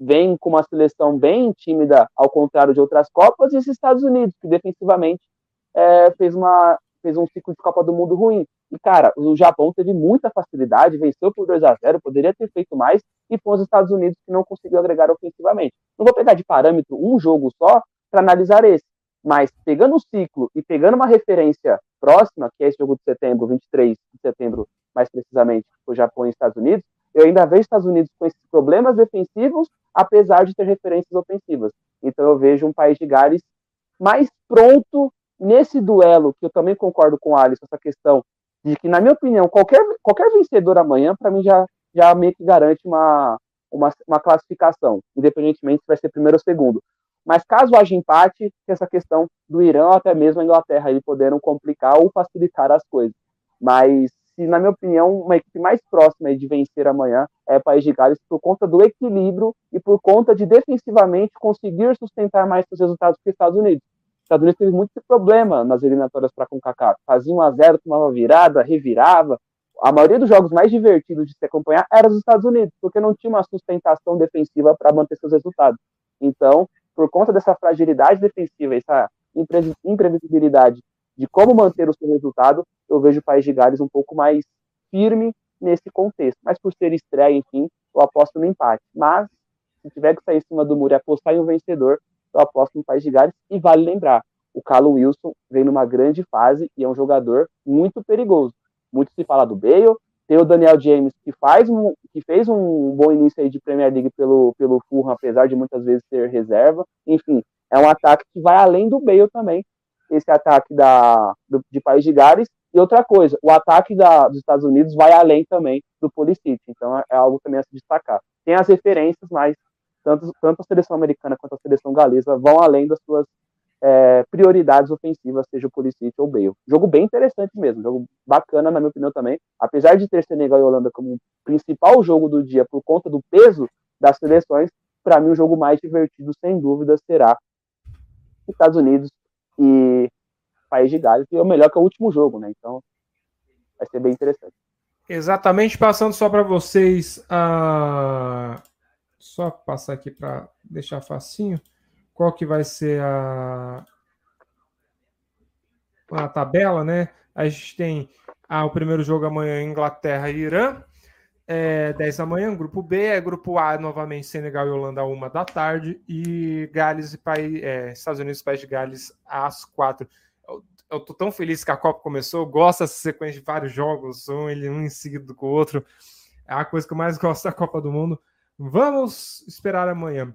vem com uma seleção bem tímida, ao contrário de outras Copas, e os Estados Unidos, que defensivamente é, fez, uma, fez um ciclo de Copa do Mundo ruim. E, cara, o Japão teve muita facilidade, venceu por 2 a 0 poderia ter feito mais, e foi os Estados Unidos que não conseguiu agregar ofensivamente. Não vou pegar de parâmetro um jogo só para analisar esse, mas pegando o ciclo e pegando uma referência próxima, que é esse jogo de setembro, 23 de setembro, mais precisamente, o Japão e Estados Unidos, eu ainda vejo Estados Unidos com esses problemas defensivos, apesar de ter referências ofensivas. Então eu vejo um país de Gales mais pronto nesse duelo, que eu também concordo com o Alisson, essa questão de que, na minha opinião, qualquer, qualquer vencedor amanhã, para mim, já, já meio que garante uma, uma, uma classificação, independentemente se vai ser primeiro ou segundo. Mas caso haja empate, tem essa questão do Irã ou até mesmo a Inglaterra aí poderem complicar ou facilitar as coisas. Mas, se, na minha opinião, uma equipe mais próxima de vencer amanhã é o País de Gales por conta do equilíbrio e por conta de defensivamente conseguir sustentar mais seus resultados que os Estados Unidos. Os Estados Unidos teve muito problema nas eliminatórias para CONCACAF. Fazia 1 a 0 tomava virada, revirava. A maioria dos jogos mais divertidos de se acompanhar era os Estados Unidos, porque não tinha uma sustentação defensiva para manter seus resultados. Então, por conta dessa fragilidade defensiva, essa imprevisibilidade de como manter o seu resultado, eu vejo o País de Gales um pouco mais firme nesse contexto. Mas por ser estreia, enfim, eu aposto no empate. Mas, se tiver que sair em cima do muro e apostar em um vencedor, eu aposto no País de Gales. E vale lembrar, o Carlos Wilson vem numa grande fase e é um jogador muito perigoso. Muito se fala do Bale, tem o Daniel James, que, faz um, que fez um bom início aí de Premier League pelo, pelo Fulham, apesar de muitas vezes ser reserva. Enfim, é um ataque que vai além do Bale também, esse ataque da, do, de País de Gales. E outra coisa, o ataque da, dos Estados Unidos vai além também do Pulisic, então é, é algo também a se destacar. Tem as referências, mas tanto, tanto a seleção americana quanto a seleção galesa vão além das suas é, prioridades ofensivas, seja o Pulisic ou o Bale. Jogo bem interessante mesmo, jogo bacana, na minha opinião também. Apesar de ter Senegal e Holanda como principal jogo do dia por conta do peso das seleções, para mim o jogo mais divertido, sem dúvida, será Estados Unidos e País de Gales, que é o melhor que o último jogo, né? Então vai ser bem interessante. Exatamente, passando só para vocês, uh... só passar aqui para deixar facinho qual que vai ser a, a tabela, né? A gente tem ah, o primeiro jogo amanhã, Inglaterra e Irã, é, 10 da manhã, grupo B, é grupo A, novamente, Senegal e Holanda, uma da tarde, e Gales e País, é, Estados Unidos e País de Gales às quatro. Eu, eu tô tão feliz que a Copa começou, eu gosto dessa sequência de vários jogos, um, ele, um em seguida do outro, é a coisa que eu mais gosto da Copa do Mundo. Vamos esperar amanhã.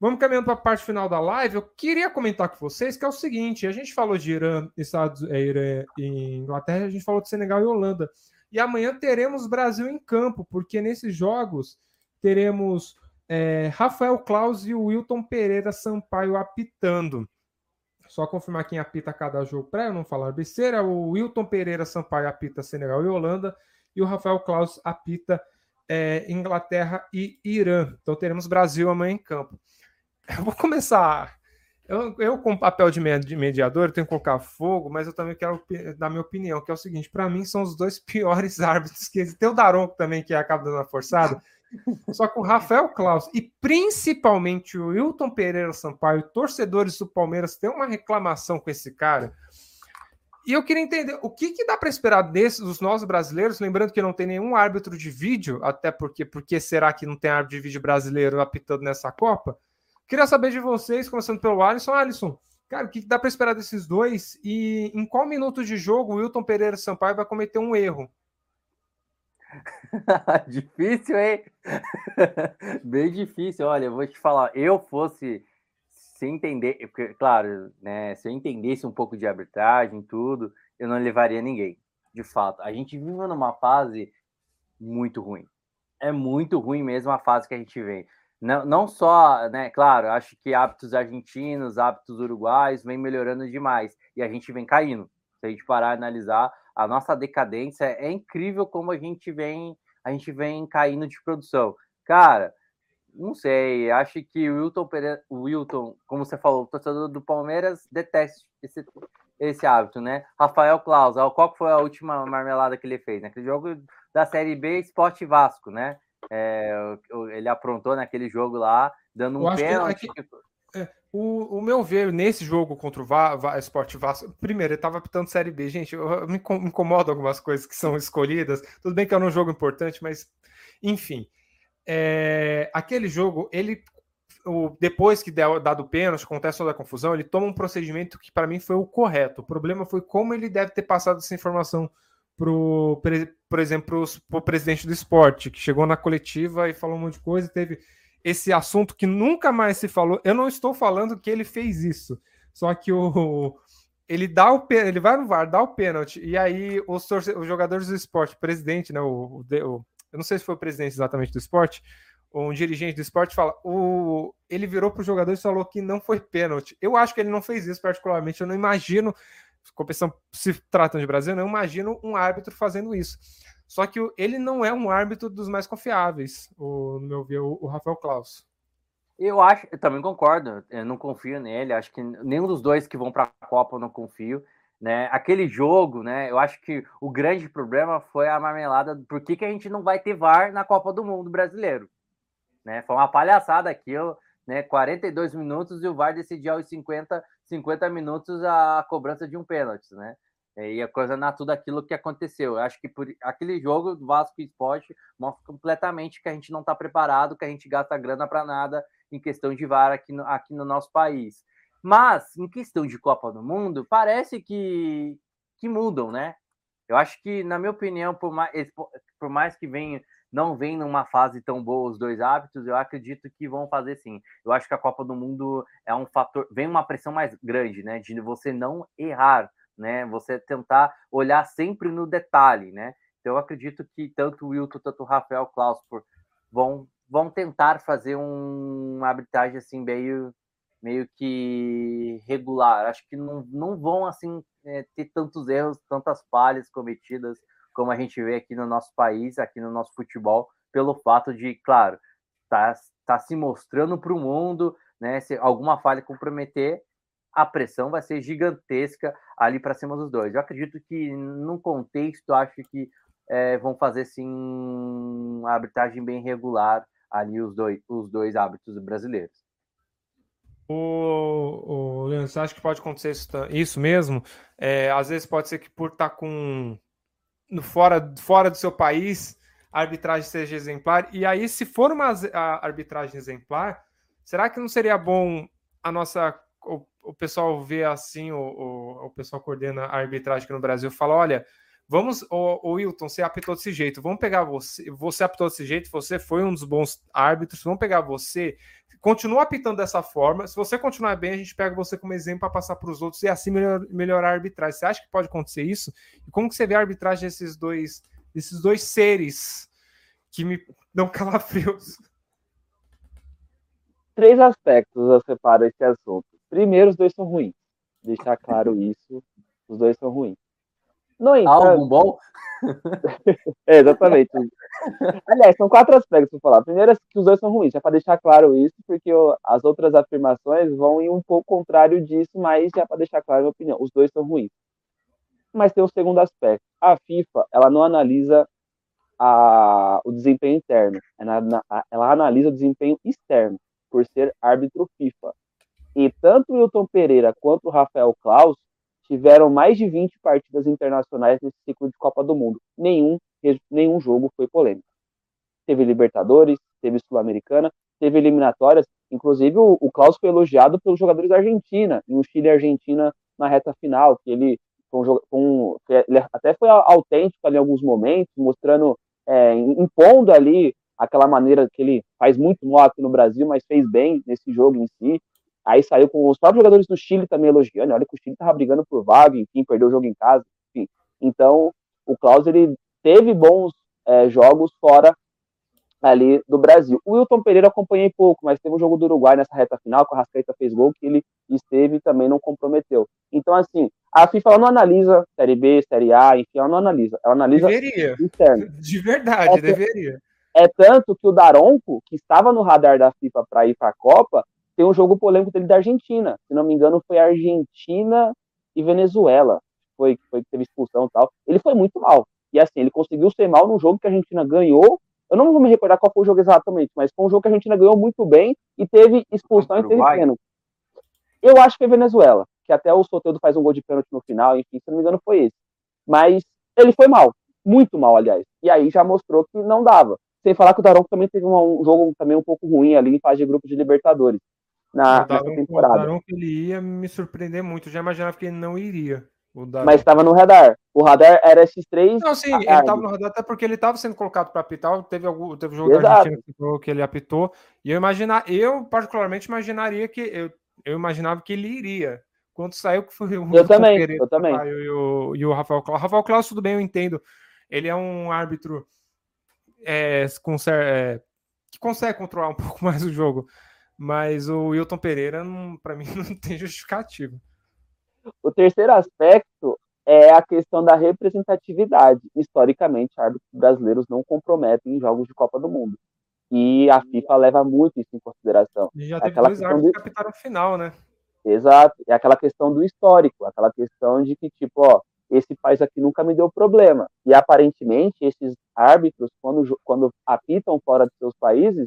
Vamos caminhando para a parte final da live. Eu queria comentar com vocês que é o seguinte: a gente falou de Irã, Estados é, Irã e Inglaterra, a gente falou de Senegal e Holanda. E amanhã teremos Brasil em campo, porque nesses jogos teremos é, Rafael Claus e Wilton Pereira Sampaio apitando. Só confirmar quem apita cada jogo para eu não falar besteira. O Wilton Pereira Sampaio apita Senegal e Holanda e o Rafael Claus apita é, Inglaterra e Irã. Então teremos Brasil amanhã em campo. *laughs* Eu vou começar. Eu, eu com papel de mediador, tenho que colocar fogo, mas eu também quero dar minha opinião, que é o seguinte: para mim, são os dois *laughs* piores árbitros que existem. Tem o Daronco também, que acaba dando uma forçada. *laughs* Só que o Rafael Klaus e principalmente o Wilton Pereira Sampaio, torcedores do Palmeiras, têm uma reclamação com esse cara. E eu queria entender o que, que dá para esperar desses dos nossos brasileiros, lembrando que não tem nenhum árbitro de vídeo, até porque porque será que não tem árbitro de vídeo brasileiro apitando nessa Copa? Queria saber de vocês, começando pelo Alisson. Alisson, cara, o que dá para esperar desses dois? E em qual minuto de jogo o Wilton Pereira Sampaio vai cometer um erro? *laughs* difícil, hein? *laughs* Bem difícil. Olha, eu vou te falar, eu fosse se entender, porque, claro, né, se eu entendesse um pouco de arbitragem, tudo, eu não levaria ninguém. De fato, a gente vive numa fase muito ruim. É muito ruim mesmo a fase que a gente vem não, não só, né, claro, acho que hábitos argentinos, hábitos uruguais vem melhorando demais e a gente vem caindo. Se a gente parar e analisar, a nossa decadência é incrível como a gente vem, a gente vem caindo de produção. Cara, não sei, acho que o Wilton, o Wilton, como você falou, o torcedor do Palmeiras detesta esse, esse hábito, né? Rafael Claus, qual foi a última marmelada que ele fez? Naquele jogo da Série B, Esporte Vasco, né? É, ele aprontou naquele jogo lá, dando um pênalti. Que, é, o, o, meu ver nesse jogo contra o Va, Va, Sport Vasco, primeiro, ele estava apitando Série B. Gente, eu, eu me incomodo algumas coisas que são escolhidas. Tudo bem que é um jogo importante, mas enfim. É, aquele jogo, ele o, depois que deu, dado o pênalti, acontece toda a confusão, ele toma um procedimento que para mim foi o correto. O problema foi como ele deve ter passado essa informação pro, por exemplo, o presidente do esporte, que chegou na coletiva e falou um monte de coisa, teve esse assunto que nunca mais se falou. Eu não estou falando que ele fez isso, só que o ele dá o ele vai no VAR, dá o pênalti, e aí os, os jogadores do esporte, o presidente, né, o, o, eu não sei se foi o presidente exatamente do esporte, um dirigente do esporte fala, o, ele virou para os jogadores e falou que não foi pênalti. Eu acho que ele não fez isso particularmente, eu não imagino, competição se tratam de Brasil, eu não imagino um árbitro fazendo isso. Só que ele não é um árbitro dos mais confiáveis, o, no meu ver, o Rafael Klaus. Eu acho, eu também concordo, eu não confio nele, acho que nenhum dos dois que vão para a Copa eu não confio. Né? Aquele jogo, né? Eu acho que o grande problema foi a marmelada. Por que, que a gente não vai ter VAR na Copa do Mundo brasileiro? Né? Foi uma palhaçada aquilo, né? 42 minutos e o VAR decidiu aos 50, 50 minutos a cobrança de um pênalti, né? É, e a coisa na tudo aquilo que aconteceu. Eu acho que por aquele jogo do Vasco Esporte mostra completamente que a gente não está preparado, que a gente gasta grana para nada em questão de VAR aqui no, aqui no nosso país. Mas, em questão de Copa do Mundo, parece que, que mudam, né? Eu acho que, na minha opinião, por mais, por mais que venha, não vem numa fase tão boa os dois hábitos, eu acredito que vão fazer sim. Eu acho que a Copa do Mundo é um fator, vem uma pressão mais grande, né? De você não errar né? Você tentar olhar sempre no detalhe, né? Então, eu acredito que tanto o Wilton, tanto o Rafael Klaus vão, vão tentar fazer um, uma arbitragem assim meio, meio que regular. Acho que não, não vão assim é, ter tantos erros, tantas falhas cometidas como a gente vê aqui no nosso país, aqui no nosso futebol, pelo fato de, claro, tá, tá se mostrando para o mundo, né? Se alguma falha comprometer, a pressão vai ser gigantesca ali para cima dos dois. Eu acredito que, num contexto, acho que é, vão fazer sim uma arbitragem bem regular ali os dois, os dois hábitos brasileiros. O, o Leandro, você acha que pode acontecer isso, isso mesmo? É, às vezes pode ser que por estar tá com no, fora, fora do seu país, a arbitragem seja exemplar. E aí, se for uma arbitragem exemplar, será que não seria bom a nossa o, o pessoal vê assim, o, o, o, pessoal coordena a arbitragem aqui no Brasil, fala: olha, vamos, o, o Wilton, você apitou desse jeito, vamos pegar você, você apitou desse jeito, você foi um dos bons árbitros, vamos pegar você, continua apitando dessa forma. Se você continuar bem, a gente pega você como exemplo para passar para os outros e assim melhor, melhorar a arbitragem. Você acha que pode acontecer isso? E como que você vê a arbitragem desses dois, desses dois seres que me *laughs* dão calafrios? Três aspectos eu separo esse assunto. Primeiro, os dois são ruins. Deixar claro isso, os dois são ruins. No entanto, Algo bom? *laughs* é, exatamente. Aliás, são quatro aspectos para falar. Primeiro, é que os dois são ruins, já para deixar claro isso, porque eu, as outras afirmações vão ir um pouco contrário disso, mas já para deixar claro a minha opinião, os dois são ruins. Mas tem um segundo aspecto. A FIFA, ela não analisa a, o desempenho interno, ela, ela analisa o desempenho externo, por ser árbitro FIFA. E tanto o Wilton Pereira quanto o Rafael Klaus tiveram mais de 20 partidas internacionais nesse ciclo de Copa do Mundo. Nenhum, nenhum jogo foi polêmico. Teve Libertadores, teve Sul-Americana, teve eliminatórias. Inclusive, o, o Klaus foi elogiado pelos jogadores da Argentina, um Chile e Argentina na reta final, que ele, um, um, ele até foi autêntico ali em alguns momentos, mostrando, é, impondo ali aquela maneira que ele faz muito mal aqui no Brasil, mas fez bem nesse jogo em si. Aí saiu com os próprios jogadores do Chile também elogiando. Olha que o Chile tava brigando por vaga, enfim, perdeu o jogo em casa, enfim. Então, o Klaus, ele teve bons é, jogos fora ali do Brasil. O Wilton Pereira acompanhei pouco, mas teve um jogo do Uruguai nessa reta final, que o Rascaeta fez gol, que ele esteve e também não comprometeu. Então, assim, a FIFA não analisa Série B, Série A, enfim, ela não analisa. Ela analisa Deveria. interno. De verdade, É, deveria. É tanto que o Daronco, que estava no radar da FIFA para ir para a Copa, tem um jogo polêmico dele da Argentina. Se não me engano, foi Argentina e Venezuela. Foi foi que teve expulsão e tal. Ele foi muito mal. E assim, ele conseguiu ser mal num jogo que a Argentina ganhou. Eu não vou me recordar qual foi o jogo exatamente, mas foi um jogo que a Argentina ganhou muito bem e teve expulsão e teve pênalti. Eu acho que foi Venezuela, que até o Soteldo faz um gol de pênalti no final, enfim, se não me engano foi esse. Mas ele foi mal, muito mal, aliás. E aí já mostrou que não dava. Sem falar que o Daronco também teve um, um jogo também um pouco ruim ali em fase de grupo de Libertadores na, temporada. o Daronco, ele ia me surpreender muito. Eu já imaginava que ele não iria. Mas estava no radar. O radar era esses três. Não, sim, ele estava no radar até porque ele estava sendo colocado para apitar. Teve algum, teve um jogo da. Argentina que, que ele apitou. E eu imaginar, eu particularmente imaginaria que eu, eu imaginava que ele iria. Quando saiu que foi o Eu *laughs* também, Pereira eu também. E o, e o Rafael Claus. Rafael Claus, tudo bem, eu entendo. Ele é um árbitro é, com é, que consegue controlar um *laughs* pouco mais o jogo. Mas o Wilton Pereira, para mim, *laughs* não tem justificativa. O terceiro aspecto é a questão da representatividade. Historicamente, árbitros brasileiros não comprometem em jogos de Copa do Mundo. E a FIFA leva muito isso em consideração. E já teve Aquela dois árbitros do- que apitaram final, né? Exato. É aquela questão do histórico, aquela questão de que, tipo, ó, esse país aqui nunca me deu problema. E aparentemente, esses árbitros, quando, quando apitam fora de seus países,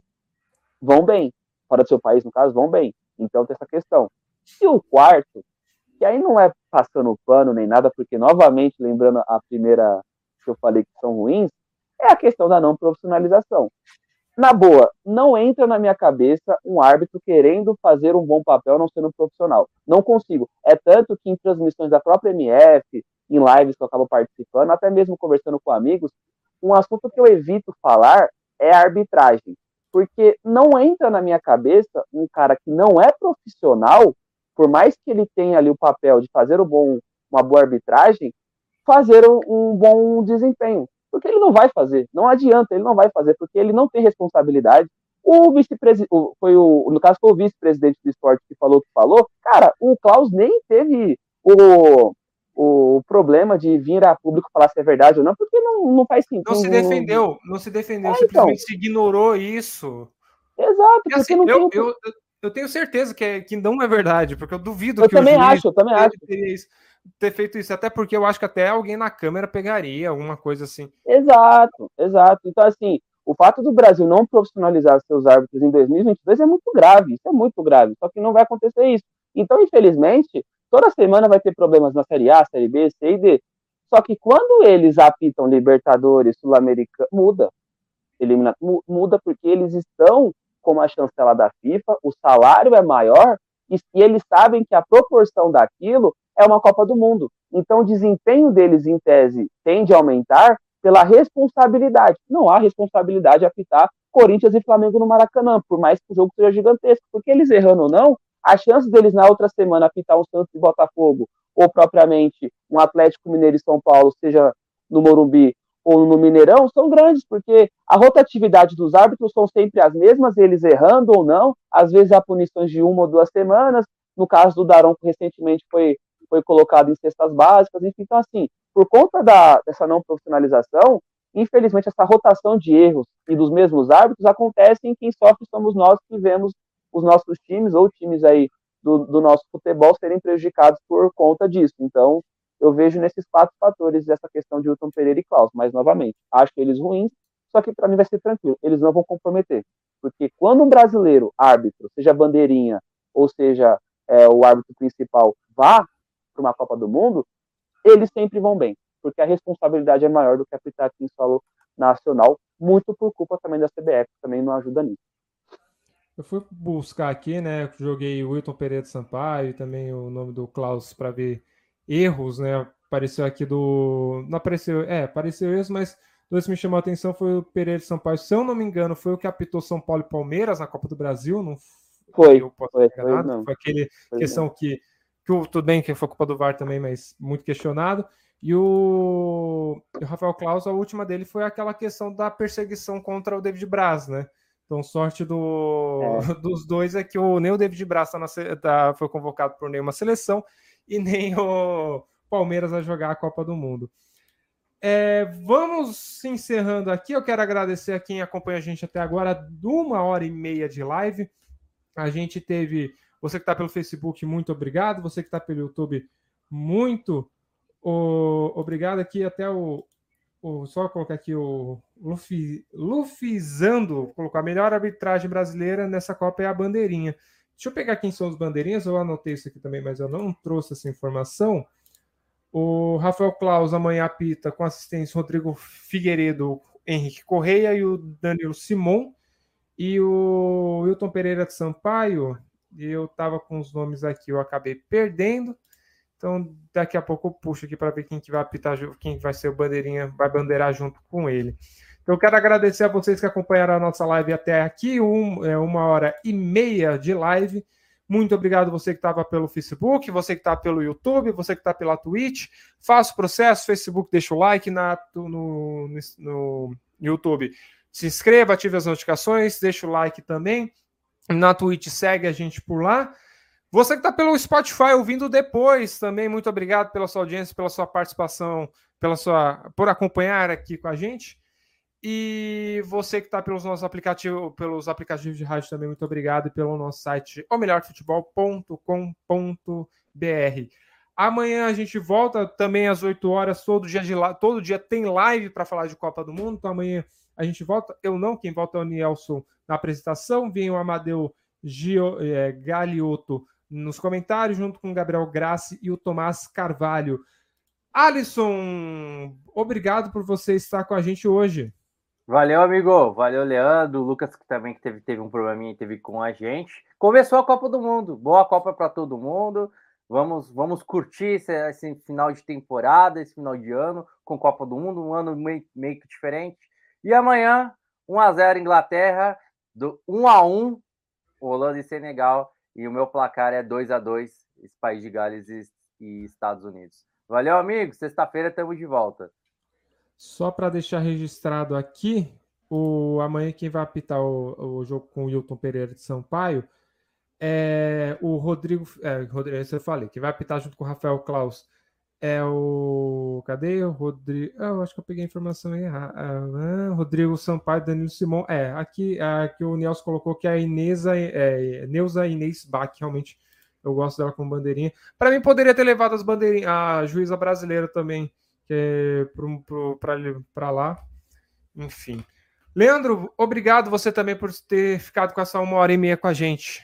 vão bem. Fora do seu país, no caso, vão bem. Então tem essa questão. E o quarto, que aí não é passando pano nem nada, porque, novamente, lembrando a primeira que eu falei que são ruins, é a questão da não profissionalização. Na boa, não entra na minha cabeça um árbitro querendo fazer um bom papel não sendo profissional. Não consigo. É tanto que em transmissões da própria MF, em lives que eu acabo participando, até mesmo conversando com amigos, um assunto que eu evito falar é a arbitragem. Porque não entra na minha cabeça um cara que não é profissional, por mais que ele tenha ali o papel de fazer bom, uma boa arbitragem, fazer um, um bom desempenho. Porque ele não vai fazer, não adianta, ele não vai fazer, porque ele não tem responsabilidade. O vice-presidente, foi o, no caso foi o vice-presidente do esporte que falou que falou, cara, o Klaus nem teve o, o problema de vir a público falar se é verdade ou não, porque não, não faz sentido. Não se defendeu, não se defendeu, É, simplesmente se ignorou isso. Exato, porque assim, não eu, tem. eu, eu tenho certeza que, é, que não é verdade, porque eu duvido Eu que também o juiz acho, eu também acho. isso- ter feito isso, até porque eu acho que até alguém na câmera pegaria alguma coisa assim. Exato, exato. Então, assim, o fato do Brasil não profissionalizar seus árbitros em 2022 é muito grave, isso é muito grave, só que não vai acontecer isso. Então, infelizmente, toda semana vai ter problemas na Série A, Série B, C e D. Só que quando eles apitam Libertadores, Sul-Americana, muda. Elimina, mu- muda porque eles estão como a chancela da FIFA, o salário é maior e, e eles sabem que a proporção daquilo é uma Copa do Mundo. Então, o desempenho deles, em tese, tende a aumentar pela responsabilidade. Não há responsabilidade de apitar Corinthians e Flamengo no Maracanã, por mais que o jogo seja gigantesco, porque eles errando ou não, a chance deles na outra semana apitar um Santos e Botafogo, ou propriamente um Atlético Mineiro e São Paulo, seja no Morumbi ou no Mineirão, são grandes, porque a rotatividade dos árbitros são sempre as mesmas, eles errando ou não, às vezes há punições de uma ou duas semanas, no caso do Daronco, recentemente foi, foi colocado em cestas básicas, enfim, então assim, por conta da, dessa não profissionalização, infelizmente essa rotação de erros e dos mesmos árbitros acontece em quem sofre somos nós que vemos os nossos times ou times aí do, do nosso futebol serem prejudicados por conta disso. Então, eu vejo nesses quatro fatores essa questão de Hilton Pereira e Klaus. Mas, novamente, acho eles ruins, só que para mim vai ser tranquilo. Eles não vão comprometer. Porque quando um brasileiro, árbitro, seja bandeirinha, ou seja, é, o árbitro principal, vá para uma Copa do Mundo, eles sempre vão bem. Porque a responsabilidade é maior do que apitar aqui em solo nacional, muito por culpa também da CBF, que também não ajuda nisso. Eu fui buscar aqui, né? Joguei o Wilton Pereira de Sampaio e também o nome do Klaus para ver erros, né? Apareceu aqui do. Não apareceu, é, apareceu erros, mas dois que me chamou a atenção foi o Pereira de Sampaio. Se eu não me engano, foi o que apitou São Paulo e Palmeiras na Copa do Brasil, não Foi, eu posso foi, foi, não. foi aquele Pois questão que, que o- tudo bem que foi culpa do VAR também, mas muito questionado. E o Rafael Claus, a última dele foi aquela questão da perseguição contra o David Braz, né? Então, sorte do, é. *laughs* dos dois é que o, nem o David Braz tá na, tá, foi convocado por nenhuma seleção e nem o Palmeiras vai jogar a Copa do Mundo. É, vamos encerrando aqui. Eu quero agradecer a quem acompanha a gente até agora, de uma hora e meia de live. A gente teve. Você que está pelo Facebook, muito obrigado. Você que está pelo YouTube, muito obrigado aqui. Até o, o. Só colocar aqui o Luffy, Lufizando colocou a melhor arbitragem brasileira nessa Copa é a bandeirinha. Deixa eu pegar quem são os bandeirinhas. Eu anotei isso aqui também, mas eu não trouxe essa informação. O Rafael Claus amanhã apita com assistência Rodrigo Figueiredo, Henrique Correia e o Danilo Simon. E o Wilton Pereira de Sampaio, eu estava com os nomes aqui, eu acabei perdendo. Então, daqui a pouco eu puxo aqui para ver quem que vai apitar, quem vai ser o bandeirinha, vai bandeirar junto com ele. Então, eu quero agradecer a vocês que acompanharam a nossa live até aqui, um, é, uma hora e meia de live. Muito obrigado você que estava pelo Facebook, você que está pelo YouTube, você que está pela Twitch. Faça o processo, Facebook, deixa o like na, no, no, no YouTube. Se inscreva, ative as notificações, deixa o like também. Na Twitch, segue a gente por lá. Você que está pelo Spotify ouvindo depois também, muito obrigado pela sua audiência, pela sua participação, pela sua por acompanhar aqui com a gente. E você que está pelos nossos aplicativos, pelos aplicativos de rádio também, muito obrigado. E pelo nosso site, o melhorfutebol.com.br. Amanhã a gente volta também às 8 horas, todo dia, de, todo dia tem live para falar de Copa do Mundo. Então amanhã a gente volta. Eu não, quem volta é o Nielson na apresentação. Vem o Amadeu Gio, é, Galiotto nos comentários, junto com o Gabriel Grassi e o Tomás Carvalho. Alisson, obrigado por você estar com a gente hoje. Valeu, amigo. Valeu, Leandro. Lucas, que também teve, teve um probleminha teve com a gente. Começou a Copa do Mundo. Boa Copa para todo mundo. Vamos, vamos curtir esse, esse, final de temporada, esse final de ano, com Copa do Mundo, um ano meio, meio que diferente. E amanhã, 1x0 Inglaterra, do 1x1 Holanda e Senegal. E o meu placar é 2 a 2 esse País de Gales e, e Estados Unidos. Valeu, amigo. Sexta-feira estamos de volta. Só para deixar registrado aqui, o amanhã quem vai apitar o, o jogo com o Hilton Pereira de Sampaio é o Rodrigo. É, Rodrigo, eu falei, que vai apitar junto com o Rafael Klaus é o. Cadê o Rodrigo? Ah, eu acho que eu peguei a informação errada. Ah, Rodrigo Sampaio, Danilo Simão. É, aqui, aqui o Nelson colocou que a Inesa, é, Neuza Inês Bach, realmente eu gosto dela com bandeirinha. Para mim, poderia ter levado as bandeirinhas, a juíza brasileira também, é para lá. Enfim. Leandro, obrigado você também por ter ficado com essa uma hora e meia com a gente.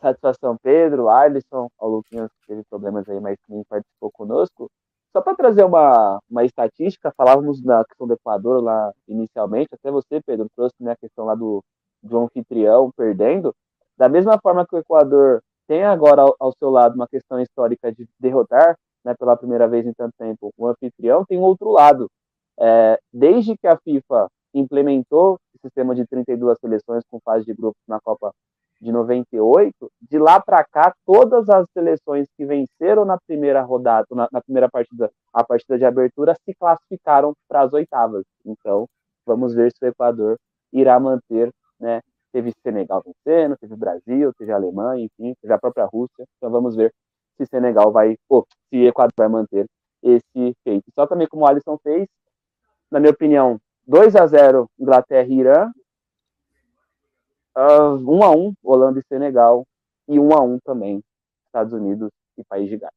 Satisfação, Pedro, Alisson, ao Luquinhas, que teve problemas aí, mas também participou conosco. Só para trazer uma, uma estatística, falávamos da questão do Equador lá inicialmente, até você, Pedro, trouxe né, a questão lá do, do anfitrião perdendo. Da mesma forma que o Equador tem agora ao, ao seu lado uma questão histórica de derrotar né, pela primeira vez em tanto tempo o anfitrião, tem outro lado. É, desde que a FIFA implementou o sistema de 32 seleções com fase de grupos na Copa de 98, de lá para cá, todas as seleções que venceram na primeira rodada, na, na, primeira partida, a partida de abertura, se classificaram para as oitavas. Então, vamos ver se o Equador irá manter, né? Teve Senegal vencendo, teve Brasil, teve Alemanha, enfim, teve a própria Rússia. Então, vamos ver se Senegal vai, ou se Equador vai manter esse feito. Só também como o Alisson fez, na minha opinião, 2 a 0 Inglaterra e Irã, Uh, um a um, Holanda e Senegal. E um a um também, Estados Unidos e País de Gales.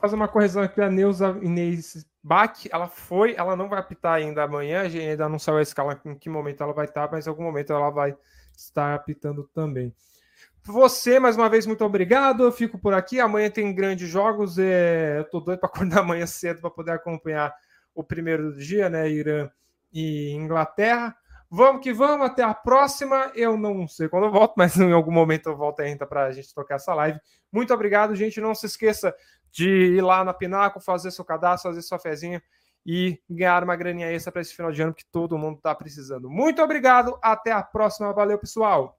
Fazer uma correção aqui, a Neuza Inês Bach, ela foi, ela não vai apitar ainda amanhã, a gente ainda não sabe a escala em que momento ela vai estar, mas em algum momento ela vai estar apitando também. Você, mais uma vez, muito obrigado. Eu fico por aqui. Amanhã tem grandes jogos. É... Eu tô doido para *laughs* acordar amanhã cedo para poder acompanhar o primeiro do dia, né? Irã e Inglaterra. Vamos que vamos, até a próxima. Eu não sei quando eu volto, *laughs* mas em algum momento eu volto ainda para a gente tocar essa live. Muito obrigado, gente. Não se esqueça de ir lá na Pinaco, fazer seu cadastro, fazer sua fezinha e ganhar uma graninha extra para esse final de ano que todo mundo está precisando. Muito obrigado, até a próxima. Valeu, pessoal.